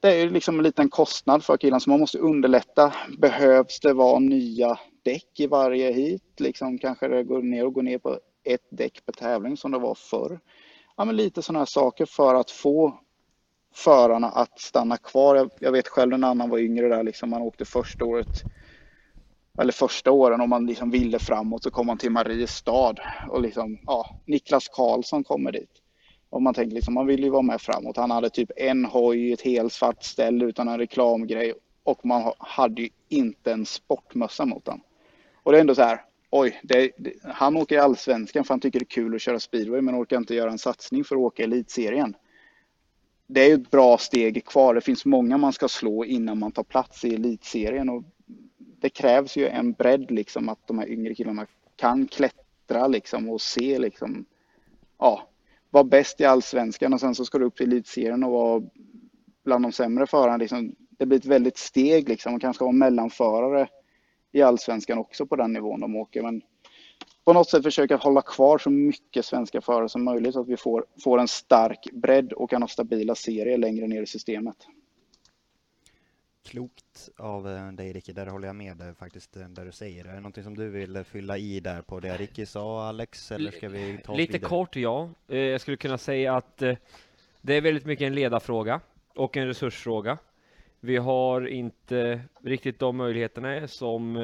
det är ju liksom en liten kostnad för killen, så man måste underlätta. Behövs det vara nya däck i varje hit? Liksom kanske det går ner och går ner på ett däck per tävling som det var förr. Ja, men lite sådana här saker för att få förarna att stanna kvar. Jag, jag vet själv när annan var yngre där, liksom man åkte första året eller första åren om man liksom ville framåt så kom man till Mariestad och liksom, ja, Niklas Karlsson kommer dit. Och man tänker liksom, man vill ju vara med framåt. Han hade typ en hoj, ett helt svart ställ utan en reklamgrej och man hade ju inte en sportmössa mot honom. Och det är ändå så här, oj, det, det, han åker i allsvenskan för han tycker det är kul att köra speedway men orkar inte göra en satsning för att åka i elitserien. Det är ju ett bra steg kvar. Det finns många man ska slå innan man tar plats i elitserien och det krävs ju en bredd liksom att de här yngre killarna kan klättra liksom och se liksom, ja, vara bäst i allsvenskan och sen så ska du upp till elitserien och vara bland de sämre förarna. Liksom, det blir ett väldigt steg liksom och kanske vara mellanförare i allsvenskan också på den nivån de åker. Men på något sätt försöka hålla kvar så mycket svenska förare som möjligt så att vi får, får en stark bredd och kan ha stabila serier längre ner i systemet. Klokt av eh, dig Ricky, där håller jag med dig faktiskt, eh, där du säger. Är det någonting som du vill eh, fylla i där på det Ricky sa Alex, eller ska vi ta Lite vidare? kort, ja. Jag skulle kunna säga att det är väldigt mycket en ledarfråga och en resursfråga. Vi har inte riktigt de möjligheterna som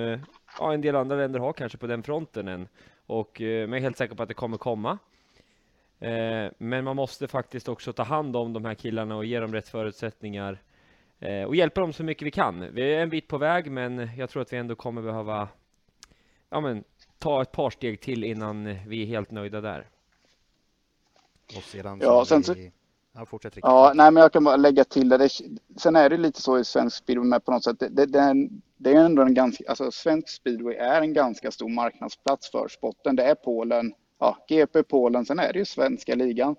ja, en del andra länder har kanske på den fronten än. Och, men jag är helt säker på att det kommer komma. Men man måste faktiskt också ta hand om de här killarna och ge dem rätt förutsättningar och hjälpa dem så mycket vi kan. Vi är en bit på väg, men jag tror att vi ändå kommer behöva ja, men, ta ett par steg till innan vi är helt nöjda där. Och sedan Ja, så sen så- vi... Ja, fortsätt. Ja, nej, men jag kan bara lägga till det. det. Sen är det lite så i svensk speedway med på något sätt. Det, det, det, är, en- det är ändå en ganska, alltså svensk speedway är en ganska stor marknadsplats för spotten. Det är Polen, ja, GP Polen, sen är det ju svenska ligan.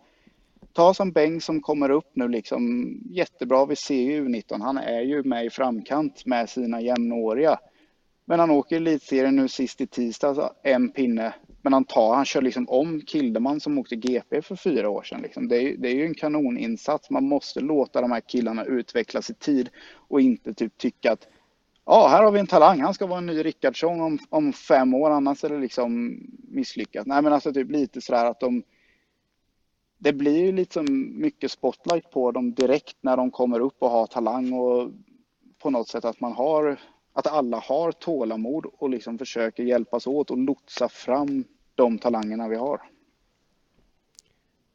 Ta som Beng som kommer upp nu liksom jättebra. Vi ser ju U19, han är ju med i framkant med sina jämnåriga. Men han åker elitserien nu sist i tisdags, alltså, en pinne. Men han tar, han kör liksom om Kildeman som åkte GP för fyra år sedan. Liksom. Det, är, ju- det är ju en kanoninsats. Man måste låta de här killarna utvecklas i tid och inte typ tycka att ja, här har vi en talang, han ska vara en ny Rickardsson om, om fem år, annars är det liksom misslyckat. Nej, men alltså typ lite sådär att de det blir ju liksom mycket spotlight på dem direkt när de kommer upp och har talang och på något sätt att man har att alla har tålamod och liksom försöker hjälpas åt och lotsa fram de talangerna vi har.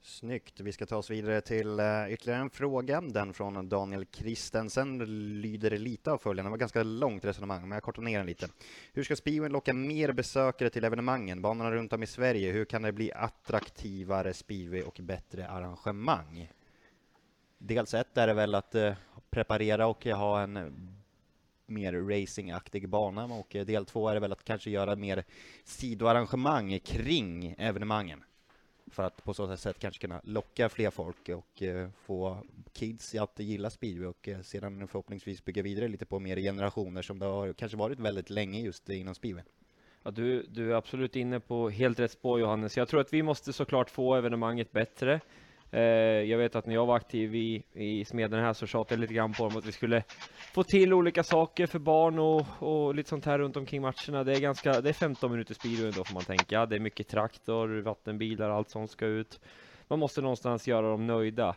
Snyggt. Vi ska ta oss vidare till eh, ytterligare en fråga. Den från Daniel Kristensen lyder lite av följande. Det var ganska långt resonemang, men jag kortar ner den lite. Hur ska speedway locka mer besökare till evenemangen? Banorna runt om i Sverige, hur kan det bli attraktivare speedway och bättre arrangemang? Dels ett är det väl att eh, preparera och ha en mer racingaktig bana och eh, del två är det väl att kanske göra mer sidoarrangemang kring evenemangen för att på så sätt kanske kunna locka fler folk och eh, få kids att gilla speedway och eh, sedan förhoppningsvis bygga vidare lite på mer generationer som det har kanske varit väldigt länge just inom speedway. Ja, du, du är absolut inne på helt rätt spår Johannes. Jag tror att vi måste såklart få evenemanget bättre. Eh, jag vet att när jag var aktiv i, i Smeden här så tjatade jag lite grann på dem att vi skulle få till olika saker för barn och, och lite sånt här runt omkring matcherna. Det är ganska, det är 15 minuter speedway då får man tänka. Det är mycket traktor, vattenbilar, allt sånt ska ut. Man måste någonstans göra dem nöjda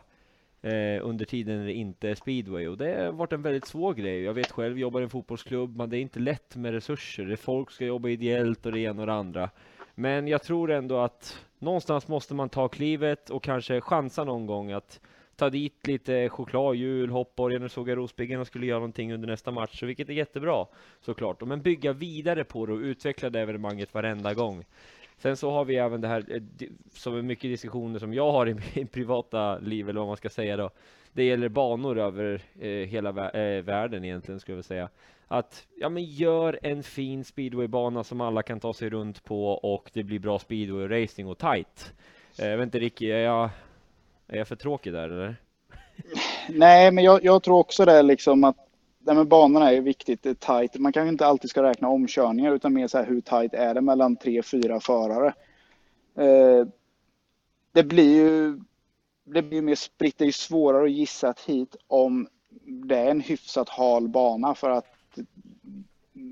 eh, under tiden när det inte är speedway och det har varit en väldigt svår grej. Jag vet själv, jag jobbar i en fotbollsklubb, men det är inte lätt med resurser. Det är folk ska jobba ideellt och det ena och det andra. Men jag tror ändå att någonstans måste man ta klivet och kanske chansa någon gång att ta dit lite choklad, jul, hoppborgar. Nu såg jag Rosbyggen och skulle göra någonting under nästa match, vilket är jättebra såklart. Men bygga vidare på det och utveckla det evenemanget varenda gång. Sen så har vi även det här eh, som är mycket diskussioner som jag har i mitt [LAUGHS] privata liv eller vad man ska säga då. Det gäller banor över eh, hela vä- eh, världen egentligen skulle jag vilja säga. Att ja, men gör en fin speedwaybana som alla kan ta sig runt på och det blir bra speedway racing och tight. Eh, jag vet inte Ricky, är jag, är jag för tråkig där eller? [LAUGHS] Nej, men jag, jag tror också det liksom att det med banorna är viktigt, det är tight. Man kanske inte alltid ska räkna omkörningar utan mer så här hur tight är det mellan tre, fyra förare. Eh, det blir ju det blir mer spritt, det är svårare att gissa ett hit om det är en hyfsat hal bana för att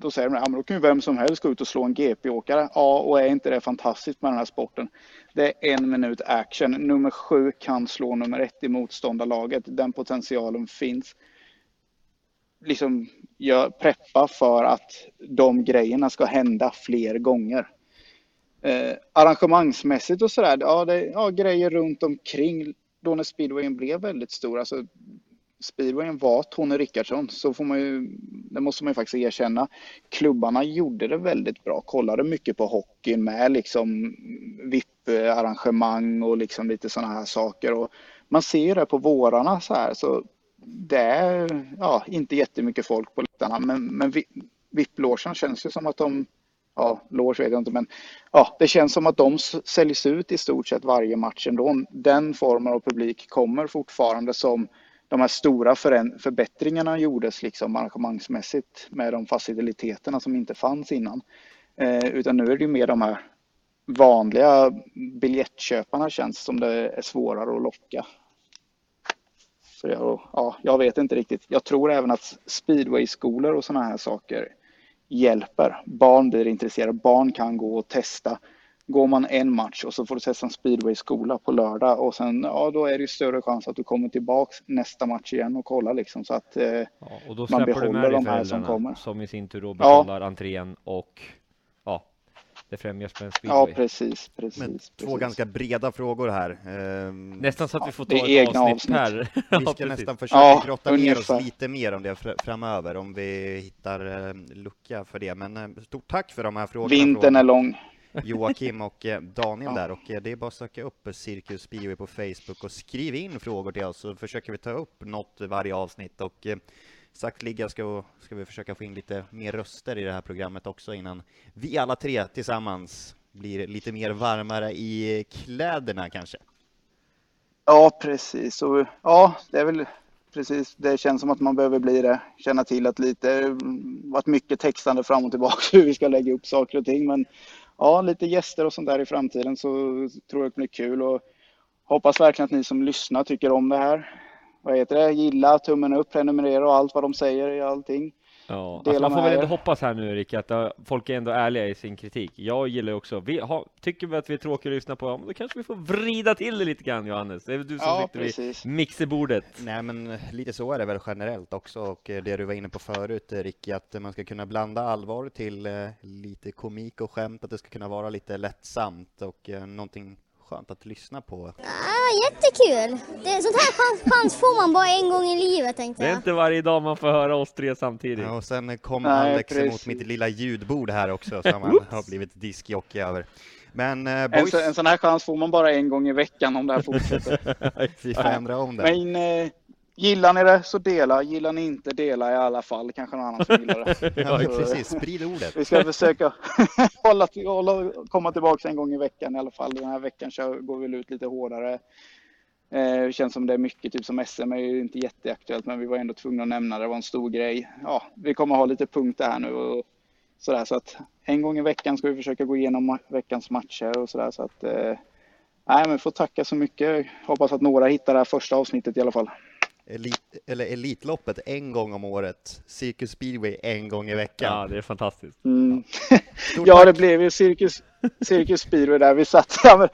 då säger de, ja men då kan ju vem som helst gå ut och slå en GP-åkare. Ja, och är inte det fantastiskt med den här sporten? Det är en minut action. Nummer sju kan slå nummer ett i motståndarlaget. Den potentialen finns. Liksom, jag preppa för att de grejerna ska hända fler gånger. Eh, arrangemangsmässigt och sådär, ja, det, ja, grejer runt omkring då när speedwayen blev väldigt stor. Alltså, speedwayen var Tony Rickardsson, så får man ju, det måste man ju faktiskt erkänna. Klubbarna gjorde det väldigt bra, kollade mycket på hockeyn med liksom VIP-arrangemang och liksom lite sådana här saker. Och man ser det på vårarna så här, så det är ja, inte jättemycket folk på läktarna, men, men VIP-logen känns ju som att de ja, loge vet jag inte, men ja, det känns som att de säljs ut i stort sett varje match ändå. Den formen av publik kommer fortfarande som de här stora förbättringarna gjordes liksom arrangemangsmässigt med de faciliteterna som inte fanns innan. Eh, utan nu är det ju mer de här vanliga biljettköparna känns som det är svårare att locka. Så jag, ja, jag vet inte riktigt. Jag tror även att speedwayskolor och sådana här saker hjälper. Barn blir intresserade. Barn kan gå och testa. Går man en match och så får du testa en speedwayskola på lördag och sen ja, då är det större chans att du kommer tillbaks nästa match igen och kollar liksom så att eh, Ja, och då Man behåller de här som kommer. som i sin tur då Ja. betalar entrén och ja, det främjar svensk ja speedway. precis, precis. Men precis. två ganska breda frågor här. Ehm, Nästan så att vi får ta ett egna avsnitt avsnitt. per. Vi [LAUGHS] Ja, ska nästan försöka Ja, grotta ner oss lite mer om det fr- framöver, om vi hittar eh, lucka för det. Men eh, stort tack för de här frågorna Vintern är lång. Joakim och eh, Daniel där. Och eh, det är bara att söka upp Cirkus Speedway på Facebook och skriv in frågor till oss så försöker vi ta upp något varje avsnitt. Och eh, sakteliga ska, ska vi försöka få in lite mer röster i det här programmet också innan vi alla tre tillsammans blir lite mer varmare i kläderna kanske. Ja, precis. Och, ja, det är väl precis. Det känns som att man behöver bli det. Känna till att lite mm, varit mycket textande fram och tillbaka [LAUGHS] hur vi ska lägga upp saker och ting. Men ja, lite gäster och sånt där i framtiden så tror jag det blir kul och hoppas verkligen att ni som lyssnar tycker om det här. Vad heter det? Gilla, tummen upp, prenumerera och allt vad de säger i allting. Ja, alltså man får väl ändå hoppas här nu Rick att uh, folk är ändå ärliga i sin kritik. Jag gillar ju också, vi har, tycker vi att vi är tråkiga att lyssna på, ja, men då kanske vi får vrida till det lite grann Johannes. Det är väl du som Ja, sitter vid precis. mixerbordet. Nej men eh, lite så är det väl generellt också och eh, det du var inne på förut eh, Ricky, att man ska kunna blanda allvar till lite komik och skämt, att det ska kunna vara lite lättsamt och någonting skönt att lyssna på. Ah, jättekul! Det, sånt här chans, chans får man bara en gång i livet tänkte Det är jag. inte varje dag man får höra oss tre samtidigt. Ja, och sen kom Nej, Alex emot precis. mitt lilla ljudbord här också som han har blivit diskjockey över. Men eh, En, boys, så- en sån här chans får man bara en gång i veckan om det här fortsätter. [LAUGHS] vi får ändra om det. Men eh, gillar ni det så dela. Gillar ni inte dela i alla fall. Kanske någon annan som gillar det. [LAUGHS] Ja, Så, precis, sprid ordet. Vi ska försöka [LAUGHS] hålla, till, hålla, komma tillbaka en gång i veckan i alla fall. Den här veckan kör, går vi väl ut lite hårdare. Eh, det känns som det är mycket, typ som SM är ju inte jätteaktuellt men vi var ändå tvungna att nämna det, det var en stor grej. Ja, vi kommer ha lite punkter här nu och sådär så att en gång i veckan ska vi försöka gå igenom veckans matcher och sådär så att eh, Nej men får tacka så mycket. Hoppas att några hittar det här första avsnittet i alla fall. Elit, eller Elitloppet en gång om året, Cirkus speedway en gång i veckan. Ja, det är fantastiskt. Mm. Ja, [LAUGHS] tack. det blev ju Cirkus, Cirkus Speedway där. Vi satt, [LAUGHS] ja, men,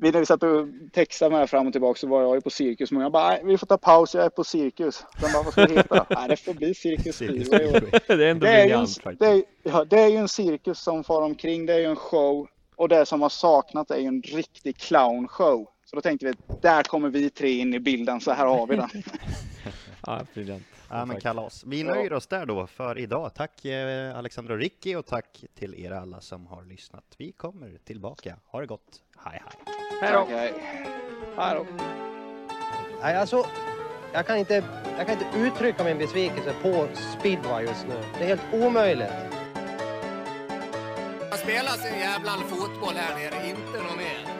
vi, när vi satt och textade med fram och tillbaka så var jag ju på Cirkus. Men jag bara, "Nej, vi får ta paus, jag är på Cirkus. De bara, vad ska det heta? Nej, det får bli Cirkus Speedway. [LAUGHS] Det är ändå Det är, ju en, briljant faktiskt. det, är, ja, det är ju en cirkus som far omkring, det är ju en show. Och det som har saknat är ju en riktig clownshow. Så då tänkte vi, där kommer vi tre in i bilden, så här har vi den. [LAUGHS] Ja, briljant. Ja, men kalas. Vi nöjer oss där då för idag. Tack eh, Alexandra och Ricky och tack till er alla som har lyssnat. Vi kommer tillbaka. Ha det gott. Hej hej. Hej då! Okej. Hej då. Nej, alltså, jag kan inte, jag kan inte uttrycka min besvikelse på speedway just nu. Det är helt omöjligt. Man spelar sin jävla fotboll här nere, inte något mer.